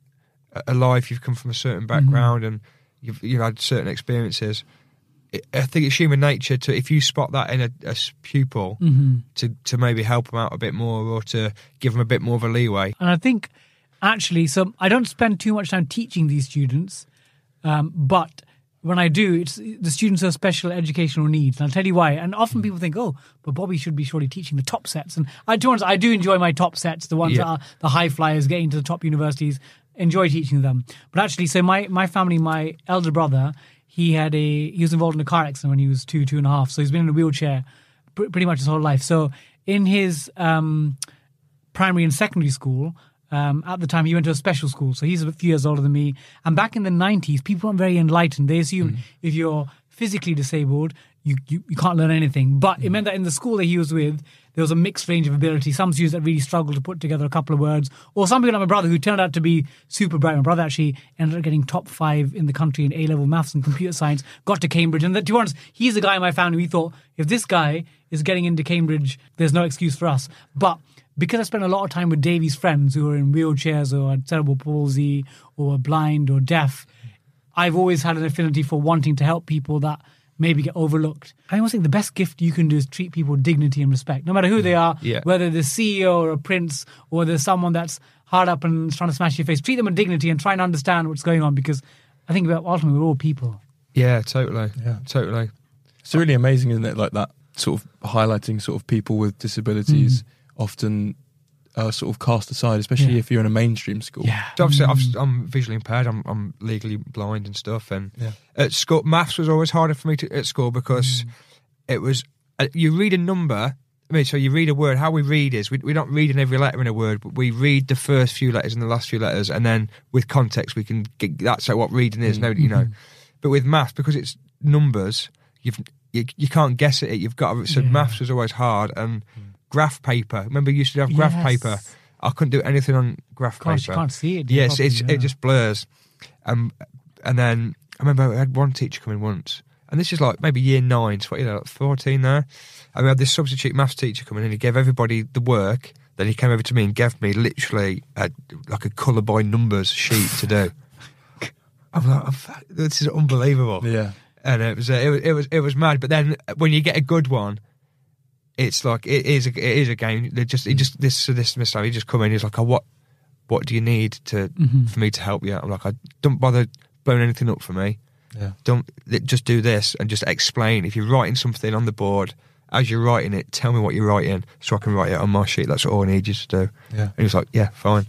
a- a life. You've come from a certain background, and you've you know had certain experiences. I- think it's human nature to, if you spot that in a pupil, to to maybe help them out a bit more, or to give them a bit more of a leeway. And I think actually, so I don't spend too much time teaching these students, um, but when I do, it's the students have special educational needs, and I'll tell you why. And often people think, "Oh, but Bobby should be surely teaching the top sets." And I, to be honest, I do enjoy my top sets, the ones Yeah. that are the high flyers, getting to the top universities. Enjoy teaching them. But actually, so my my family, my elder brother, he had a he was involved in a car accident when he was two, two and a half. So he's been in a wheelchair pr- pretty much his whole life. So in his um, primary and secondary school. Um, at the time, he went to a special school, so he's a few years older than me. And back in the 90s, people weren't very enlightened. They assumed if you're physically disabled, you, you, you can't learn anything. But it meant that in the school that he was with, there was a mixed range of ability. Some students that really struggled to put together a couple of words, or some people like my brother who turned out to be super bright. My brother actually ended up getting top five in the country in A level maths and computer science, got to Cambridge. And that, to be honest, he's a guy in my family. We thought if this guy is getting into Cambridge, there's no excuse for us. But because I spent a lot of time with Davey's friends who are in wheelchairs or had cerebral palsy or are blind or deaf, I've always had an affinity for wanting to help people that maybe get overlooked. I always think the best gift you can do is treat people with dignity and respect, no matter who they are, Yeah. whether they're CEO or a prince or there's someone that's hard up and trying to smash your face. Treat them with dignity and try and understand what's going on because I think about ultimately we're all people. Yeah, totally. Yeah. totally. It's really amazing, isn't it? Like that sort of highlighting sort of people with disabilities Mm. Often are sort of cast aside, especially Yeah. if you're in a mainstream school. So obviously, I've, mm. I'm visually impaired. I'm, I'm legally blind and stuff. And Yeah. at school, maths was always harder for me to, at school because mm. it was uh, you read a number. I mean, so you read a word. How we read is we, we're not reading every letter in a word, but we read the first few letters and the last few letters, and then with context, we can get that's like what reading is. Mm. No, you know. Mm-hmm. But with maths, because it's numbers, you've you, you can't guess at it. You've got to, so Yeah. maths was always hard, and graph paper. Remember, you used to have graph Yes. paper. I couldn't do anything on graph Gosh, you paper. can't see it, do you, Yes, it's, properly, it just blurs. Um, and then I remember I had one teacher come in once, and this is like maybe year nine, so what, you know, like fourteen there. And we had this substitute maths teacher come in, and he gave everybody the work. Then he came over to me and gave me literally a, like a colour by numbers sheet to do. I'm like, I'm, fa- this is unbelievable Yeah. and it was uh, it was it was it was mad. But then when you get a good one, it's like it is a, it is a game. They just he mm. just this this Mr. He just come in. He's like, oh, what what do you need to mm-hmm. for me to help you? I'm like, I don't bother blowing anything up for me. Yeah. Don't just do this and just explain. If you're writing something on the board, as you're writing it, tell me what you're writing so I can write it on my sheet. That's all I need you to do. Yeah. And he's like, yeah, fine.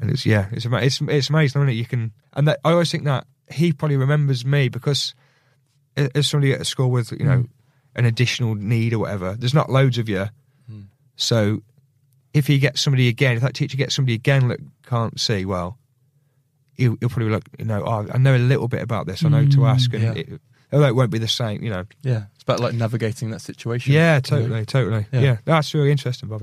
And it's yeah, it's ama- it's it's amazing, isn't it? You can, and that, I always think that he probably remembers me because as somebody at a school with you know mm. An additional need or whatever, there's not loads of you. So if he gets somebody again, if that teacher gets somebody again that can't see well, he'll, he'll probably look, you know, oh, I know a little bit about this. I know to ask, and mm, Yeah. it, although it won't be the same, you know. Yeah. It's about like navigating that situation. Yeah, you know? totally, totally. Yeah. Yeah. that's really interesting, Bob.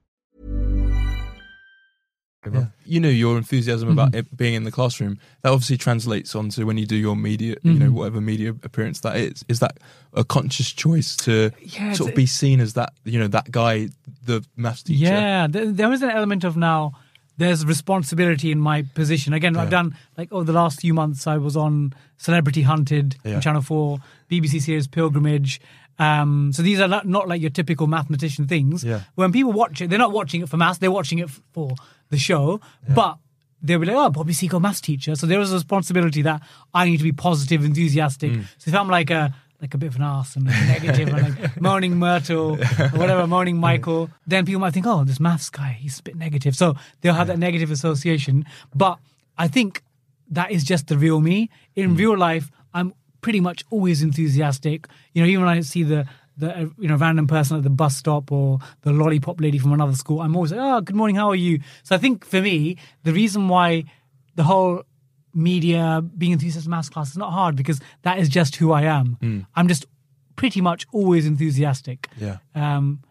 Yeah. You know your enthusiasm Mm-hmm. about it being in the classroom. That obviously translates onto when you do your media, you Mm-hmm. know, whatever media appearance that is. Is that a conscious choice to Yeah, sort of be seen as that, you know, that guy, the maths teacher? Yeah, there, is an element of now. There's responsibility in my position. Again, I've done like over the last few months. I was on Celebrity Hunted Yeah. on Channel Four, BBC series Pilgrimage. Um, so these are not, not like your typical mathematician things. Yeah. When people watch it, they're not watching it for maths. They're watching it for the show. But they'll be like, "Oh, Bobby Seagull, maths teacher." So there is a responsibility that I need to be positive, enthusiastic. Mm. So if I'm like a like a bit of an ass and like negative and like moaning Myrtle or whatever, moaning Michael, then people might think, oh, this maths guy, he's a bit negative. So they'll have that negative association. But I think that is just the real me. In real life, I'm pretty much always enthusiastic. You know, even when I see the the uh, you know random person at the bus stop or the lollipop lady from another school, I'm always like, oh, good morning, how are you? So I think for me, the reason why the whole media being enthusiastic maths class is not hard because that is just who I am. I'm just pretty much always enthusiastic. Yeah. Um,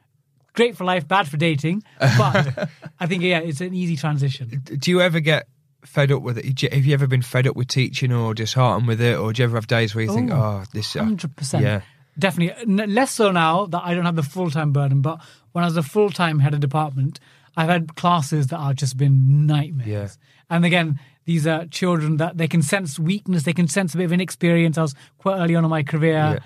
great for life, bad for dating, but I think yeah, it's an easy transition. do you ever get fed up with it? Have you ever been fed up with teaching or disheartened with it, or do you ever have days where you think, Oh, "Oh, this"? uh, Hundred percent. Yeah, Definitely. Less so now that I don't have the full time burden, but when I was a full time head of department, I've had classes that have just been nightmares. Yeah. And again, these are children that they can sense weakness, they can sense a bit of inexperience. I was quite early on in my career, Yeah.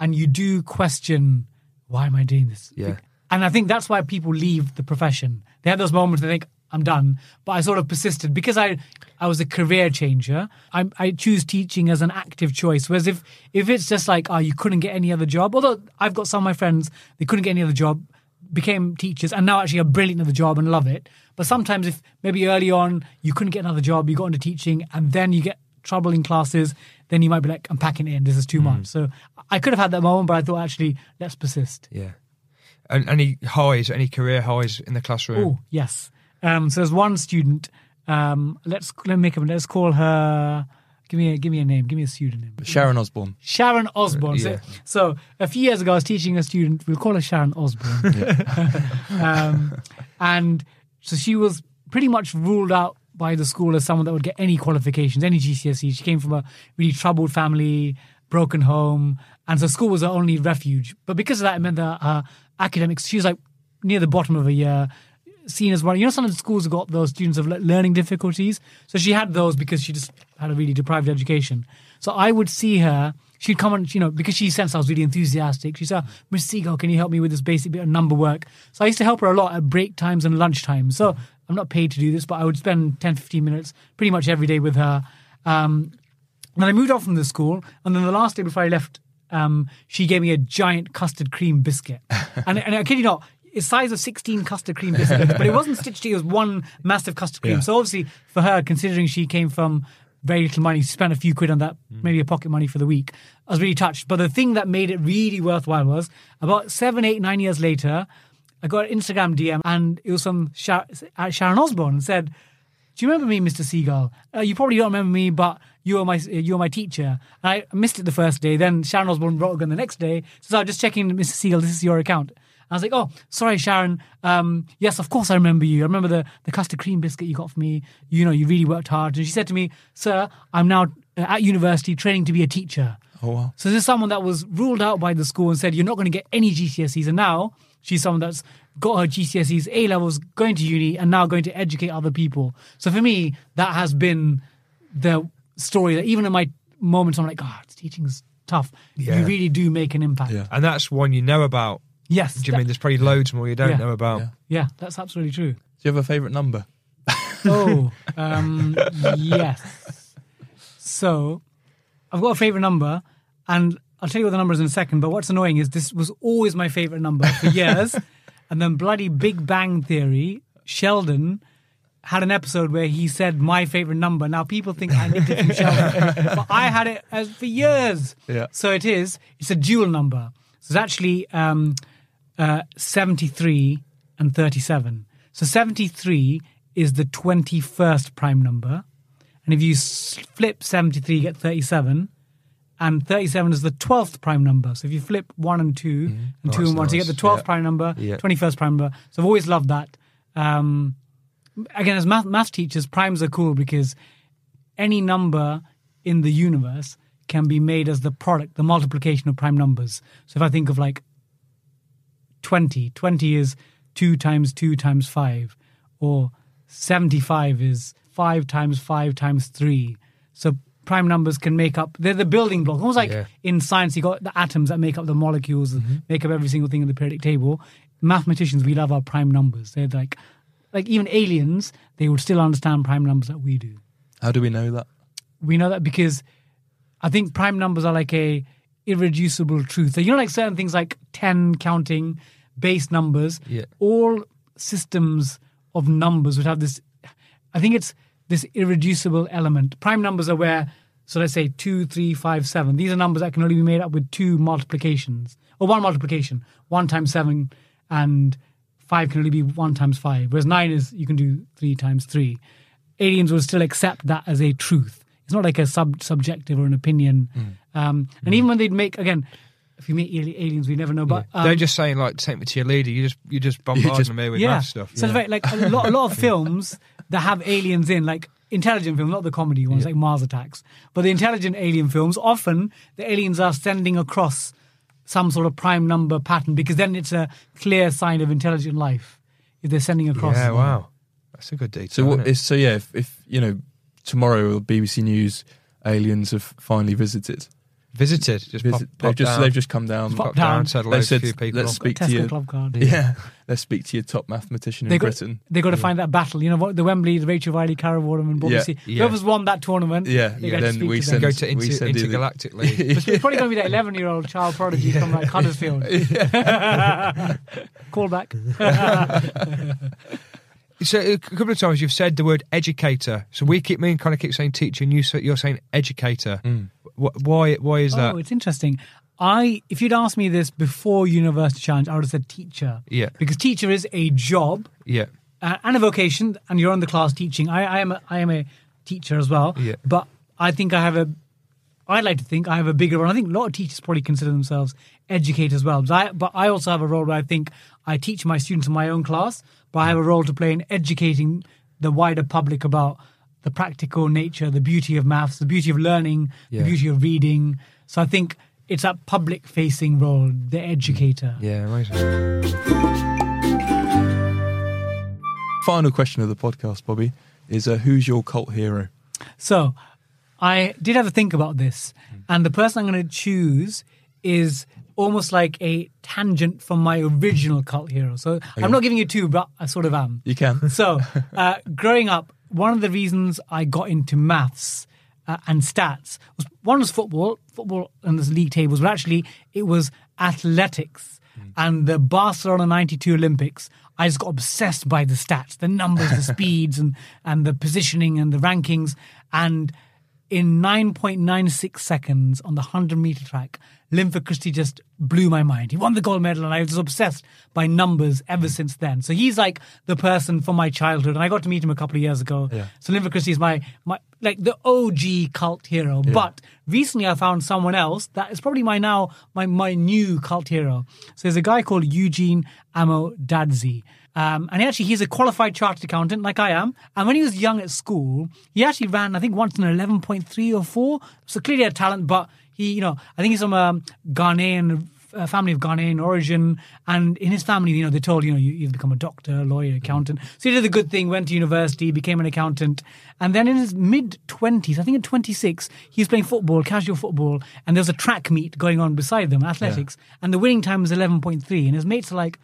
and you do question, why am I doing this? Yeah. And I think that's why people leave the profession. They have those moments they think, I'm done. But I sort of persisted because I I was a career changer. I, I choose teaching as an active choice. Whereas if if it's just like, oh, you couldn't get any other job, although I've got some of my friends, they couldn't get any other job, became teachers, and now actually are brilliant at the job and love it. But sometimes if maybe early on you couldn't get another job, you got into teaching, and then you get trouble in classes, then you might be like, I'm packing it in, this is too hmm. much. So I could have had that moment, but I thought actually, let's persist. yeah. And any highs, any career highs in the classroom? Oh yes. Um, so there's one student. Um, let's let me make up. Let's call her. Give me a give me a name. Give me a pseudonym. Sharon Osbourne. Sharon Osbourne. yeah. So, so a few years ago, I was teaching a student. We'll call her Sharon Osbourne. um, and so she was pretty much ruled out by the school as someone that would get any qualifications, any GCSE. She came from a really troubled family, broken home, and so school was her only refuge. But because of that, it meant that her academics, she was like near the bottom of a year, seen as one. You know, some of the schools have got those students of learning difficulties. So she had those because she just had a really deprived education. So I would see her. She'd come on, you know, because she sensed I was really enthusiastic. She said, Miss Seagull, can you help me with this basic bit of number work? So I used to help her a lot at break times and lunch times. So I'm not paid to do this, but I would spend 10, 15 minutes pretty much every day with her. Um, then I moved off from the school, and then the last day before I left, um, she gave me a giant custard cream biscuit. and, and I kid you not, it's size of 16 custard cream biscuits, but it wasn't stitched it was one massive custard cream. Yeah. So obviously, for her, considering she came from very little money, she spent a few quid on that, maybe a pocket money for the week. I was really touched. But the thing that made it really worthwhile was about seven, eight, nine years later, I got an Instagram DM and it was from uh, Sharon Osbourne and said, do you remember me, Mr. Seagull? Uh, you probably don't remember me, but you were my you were my teacher. And I missed it the first day. Then Sharon Osbourne wrote again the next day. So I was just checking, Mr. Seagull, this is your account. I was like, oh, sorry, Sharon. Um, yes, of course I remember you. I remember the, the custard cream biscuit you got for me. You know, you really worked hard. And she said to me, sir, I'm now uh, at university training to be a teacher. Oh wow. So this is someone that was ruled out by the school and said, you're not going to get any GCSEs. And now she's someone that's got her GCSEs, A levels, going to uni, and now going to educate other people. So for me, that has been the story that even in my moments, I'm like, God, teaching's tough. Yeah. You really do make an impact. Yeah. And that's one you know about. Yes. Do you mean there's probably loads more you don't Yeah. know about? Yeah. yeah, that's absolutely true. Do you have a favourite number? Oh, um, yes. So, I've got a favorite number, and I'll tell you what the number is in a second. But what's annoying is this was always my favorite number for years, and then bloody Big Bang Theory, Sheldon had an episode where he said my favorite number. Now people think I nicked it from Sheldon, but I had it as for years. Yeah. So it is. It's a dual number. So it's actually um, uh, 73 and 37. So 73 is the 21st prime number. And if you flip 73, you get 37. And 37 is the 12th prime number. So if you flip 1 and 2 and 2 Nice, and 1, so you get the 12th Yeah. prime number, Yeah. 21st prime number. So I've always loved that. Um, again, as math, math teachers, primes are cool because any number in the universe can be made as the product, the multiplication of prime numbers. So if I think of like 20, 20 is 2 times 2 times 5, or 75 is 5 times 5 times 3. So prime numbers can make up, they're the building block. Almost like Yeah. in science, you got the atoms that make up the molecules, mm-hmm. make up every single thing in the periodic table. Mathematicians, we love our prime numbers. They're like, like even aliens, they would still understand prime numbers that we do. How do we know that? We know that because I think prime numbers are like a irreducible truth. So you know, like certain things like ten counting, base numbers. Yeah. All systems of numbers would have this. I think it's this irreducible element. Prime numbers are where. So let's say two, three, five, seven. These are numbers that can only be made up with two multiplications or one multiplication. One times seven and five can only be one times five. Whereas nine is you can do three times three. Aliens would still accept that as a truth. It's not like a sub subjective or an opinion. Um, and even when they'd make again, if you meet aliens, we never know. But um, They're just saying like take me to your leader. You just you just bombarding just- them here with yeah. math stuff. So it's very, like a lot, a lot of films that have aliens in, like intelligent films, not the comedy ones like Mars Attacks, but the intelligent alien films. Often the aliens are sending across some sort of prime number pattern because then it's a clear sign of intelligent life if they're sending across. Yeah, wow, that's a good detail. So what isn't it? is so yeah? If, if you know tomorrow BBC News aliens have finally visited. visited? Just Visit, pop, pop they've just down, they've just come down. Pop pop down, down. They hello said, people. let's speak to your Club Card. yeah. Let's speak to your top mathematician in got, Britain. they got to find that battle. You know what? The Wembley, the Rachel Riley, Carol Vorderman, and Bobby Yeah. Yeah. Whoever's won that tournament, Yeah, yeah, get to then speak we to send- them. Go to We inter, send you the- intergalactic league. It's probably going to be that 11 year old child prodigy from like Huddersfield. Call back. So a couple of times you've said the word educator. So we keep me and kind of keep saying teacher, and you say, you're saying educator. Wh- Why? Why is that? Oh, it's interesting. I, if you'd asked me this before University Challenge, I would have said teacher. Yeah. Because teacher is a job yeah, uh, and a vocation, and you're on the class teaching. I, I am, a, I am a teacher as well. Yeah. But I think I have a, I'd like to think I have a bigger role. I think a lot of teachers probably consider themselves educators as well. But I, but I also have a role where I think I teach my students in my own class, but I have a role to play in educating the wider public about the practical nature, the beauty of maths, the beauty of learning, Yeah. the beauty of reading. So I think it's that public facing role, the educator. Yeah, right. Final question of the podcast, Bobby, is uh, who's your cult hero? So I did have a think about this, and the person I'm going to choose is almost like a tangent from my original cult hero. So I'm not giving you two, but I sort of am. You can. So, uh, growing up, one of the reasons I got into maths uh, and stats was one was football, football and the league tables, but actually it was athletics and the Barcelona 92 Olympics. I just got obsessed by the stats, the numbers, the speeds, and, and the positioning and the rankings. And in 9.96 seconds on the 100 meter track, Linford Christie just blew my mind. He won the gold medal, and I was obsessed by numbers ever since then. So he's like the person from my childhood, and I got to meet him a couple of years ago. So Linford Christie is my, my like the OG cult hero. But recently I found someone else that is probably my now my my new cult hero. So there's a guy called Eugene Amo Dadzie. Um, and he actually he's a qualified chartered accountant like I am. And when he was young at school, he actually ran I think once an eleven point three or four. So clearly had talent, but he you know I think he's from a Ghanaian a family of Ghanaian origin, and in his family, you know, they told you know you either become a doctor, a lawyer, accountant. So he did the good thing, went to university, became an accountant, and then in his mid twenties, I think at twenty six, he was playing football, casual football, and there was a track meet going on beside them, athletics, and the winning time was eleven point three, and his mates are like,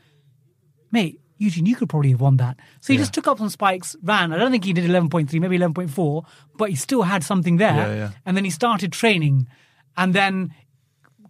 mate. Eugene, you could probably have won that. So he just took up some spikes, ran. I don't think he did 11.3, maybe 11.4, but he still had something there. Yeah, yeah. And then he started training. And then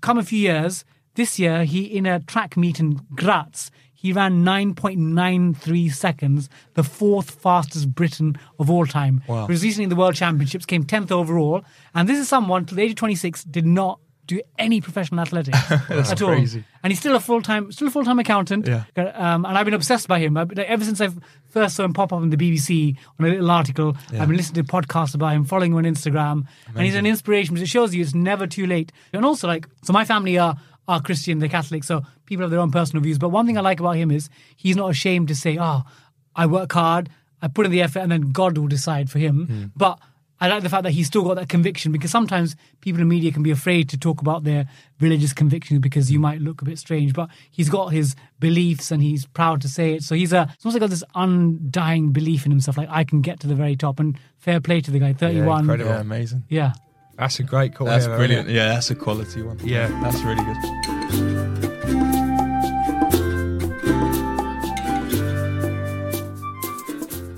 come a few years, this year he in a track meet in Graz, he ran 9.93 seconds, the fourth fastest Briton of all time. Wow. He was recently in the World Championships, came 10th overall. And this is someone, till the age of 26, did not do any professional athletics at all. crazy. And he's still a full time, still a full time accountant. Yeah. Um, and I've been obsessed by him. Ever since I first saw him pop up in the BBC on a little article, I've been listening to podcasts about him, following him on Instagram, and he's an inspiration because it shows you it's never too late. And also, like, so my family are are Christian, they're Catholic, so people have their own personal views. But one thing I like about him is he's not ashamed to say, "Oh, I work hard, I put in the effort, and then God will decide for him." But I like the fact that he's still got that conviction because sometimes people in media can be afraid to talk about their religious convictions because you might look a bit strange. But he's got his beliefs and he's proud to say it. So he's a, he's also got this undying belief in himself. Like I can get to the very top. And fair play to the guy. Thirty-one. incredible. Yeah, amazing. Yeah. That's a great call. That's hero, brilliant. isn't? Yeah, that's a quality one. Yeah. That's really good.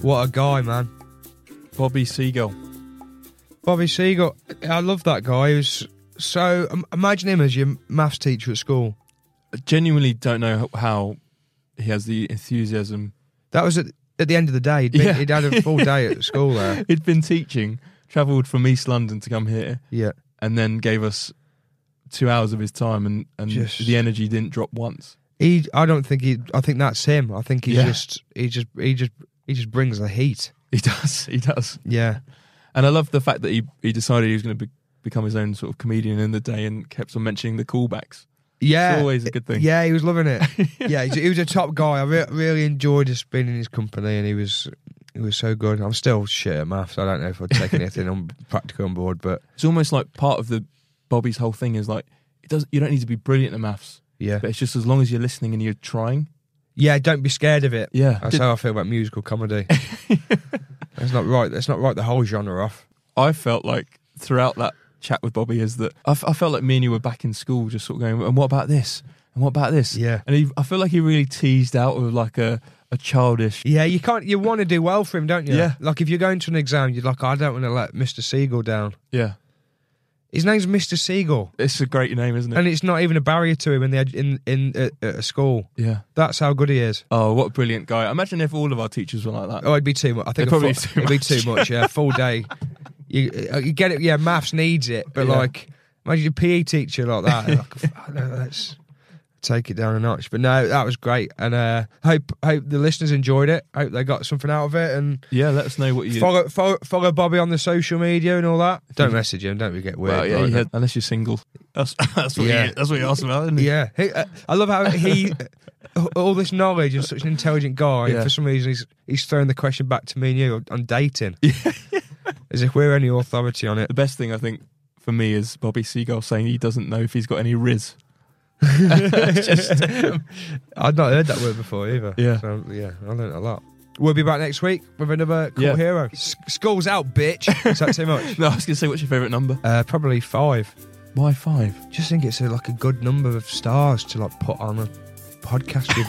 What a guy, man. Bobby Seagull. Bobby Seagull. I love that guy. He was so. um, Imagine him as your maths teacher at school. I genuinely don't know how he has the enthusiasm. That was at, at the end of the day. He'd, been, Yeah. he'd had a full day at school there. He'd been teaching, travelled from East London to come here, Yeah. and then gave us two hours of his time, and, and Just- the energy didn't drop once. He. I don't think he. I think that's him. I think he's Yeah. just. He just. He just. He just brings the heat. He does. He does. Yeah. And I love the fact that he, he decided he was going to be, become his own sort of comedian in the day and kept on mentioning the callbacks. Yeah. It's always a good thing. Yeah, he was loving it. yeah, he was a top guy. I re- really enjoyed just being in his company, and he was he was so good. I'm still shit at maths. I don't know if I'd take anything on practical on board, but It's almost like part of the Bobby's whole thing is like it does. You don't need to be brilliant at maths, yeah, but it's just as long as you're listening and you're trying. yeah. Don't be scared of it. Yeah. that's Did- how I feel about musical comedy. that's not right. That's not right. The whole genre off. I felt like throughout that chat with Bobby is that I, f- I felt like me and you were back in school, just sort of going, and what about this? And what about this? Yeah. And he, I feel like he really teased out with like a, a childish. Yeah, you can't. You want to do well for him, don't you? Yeah. Like if you're going to an exam, you're like, I don't want to let Mr. Seagull down. Yeah. His name's Mr. Seagull, It's a great name, isn't it? and it's not even a barrier to him in the ed- in in at, at a school. yeah. That's how good he is. Oh, what a brilliant guy. Imagine if all of our teachers were like that. Oh, it'd be too much. I think It'd a probably full, be too it'd be much. too much. Yeah, full day. You, uh, you get it. Yeah, maths needs it, but Yeah. like, imagine a PE teacher like that. like, "Fuck, no, let's take it down a notch. But no, that was great, and uh, hope hope the listeners enjoyed it. Hope they got something out of it, and Yeah, let us know what you. follow follow, follow Bobby on the social media and all that. Don't message him. Don't we get weird. well, yeah, like you that. had- unless you're single. That's that's what Yeah. you, that's what you asked about, isn't it? Yeah, he, uh, I love how he all this knowledge and such an intelligent guy. Yeah. For some reason, he's he's throwing the question back to me and you on dating. As if we're any authority on it. The best thing I think for me is Bobby Seagull saying he doesn't know if he's got any riz. Just, um, I'd not heard that word before either. Yeah. So, yeah, I learned a lot. We'll be back next week with another cool Yeah. hero. S- school's out, bitch. Is that too much? no, I was going to say, what's your favourite number? Uh, probably five. Why five? Just think it's a, like a good number of stars to like put on a podcast with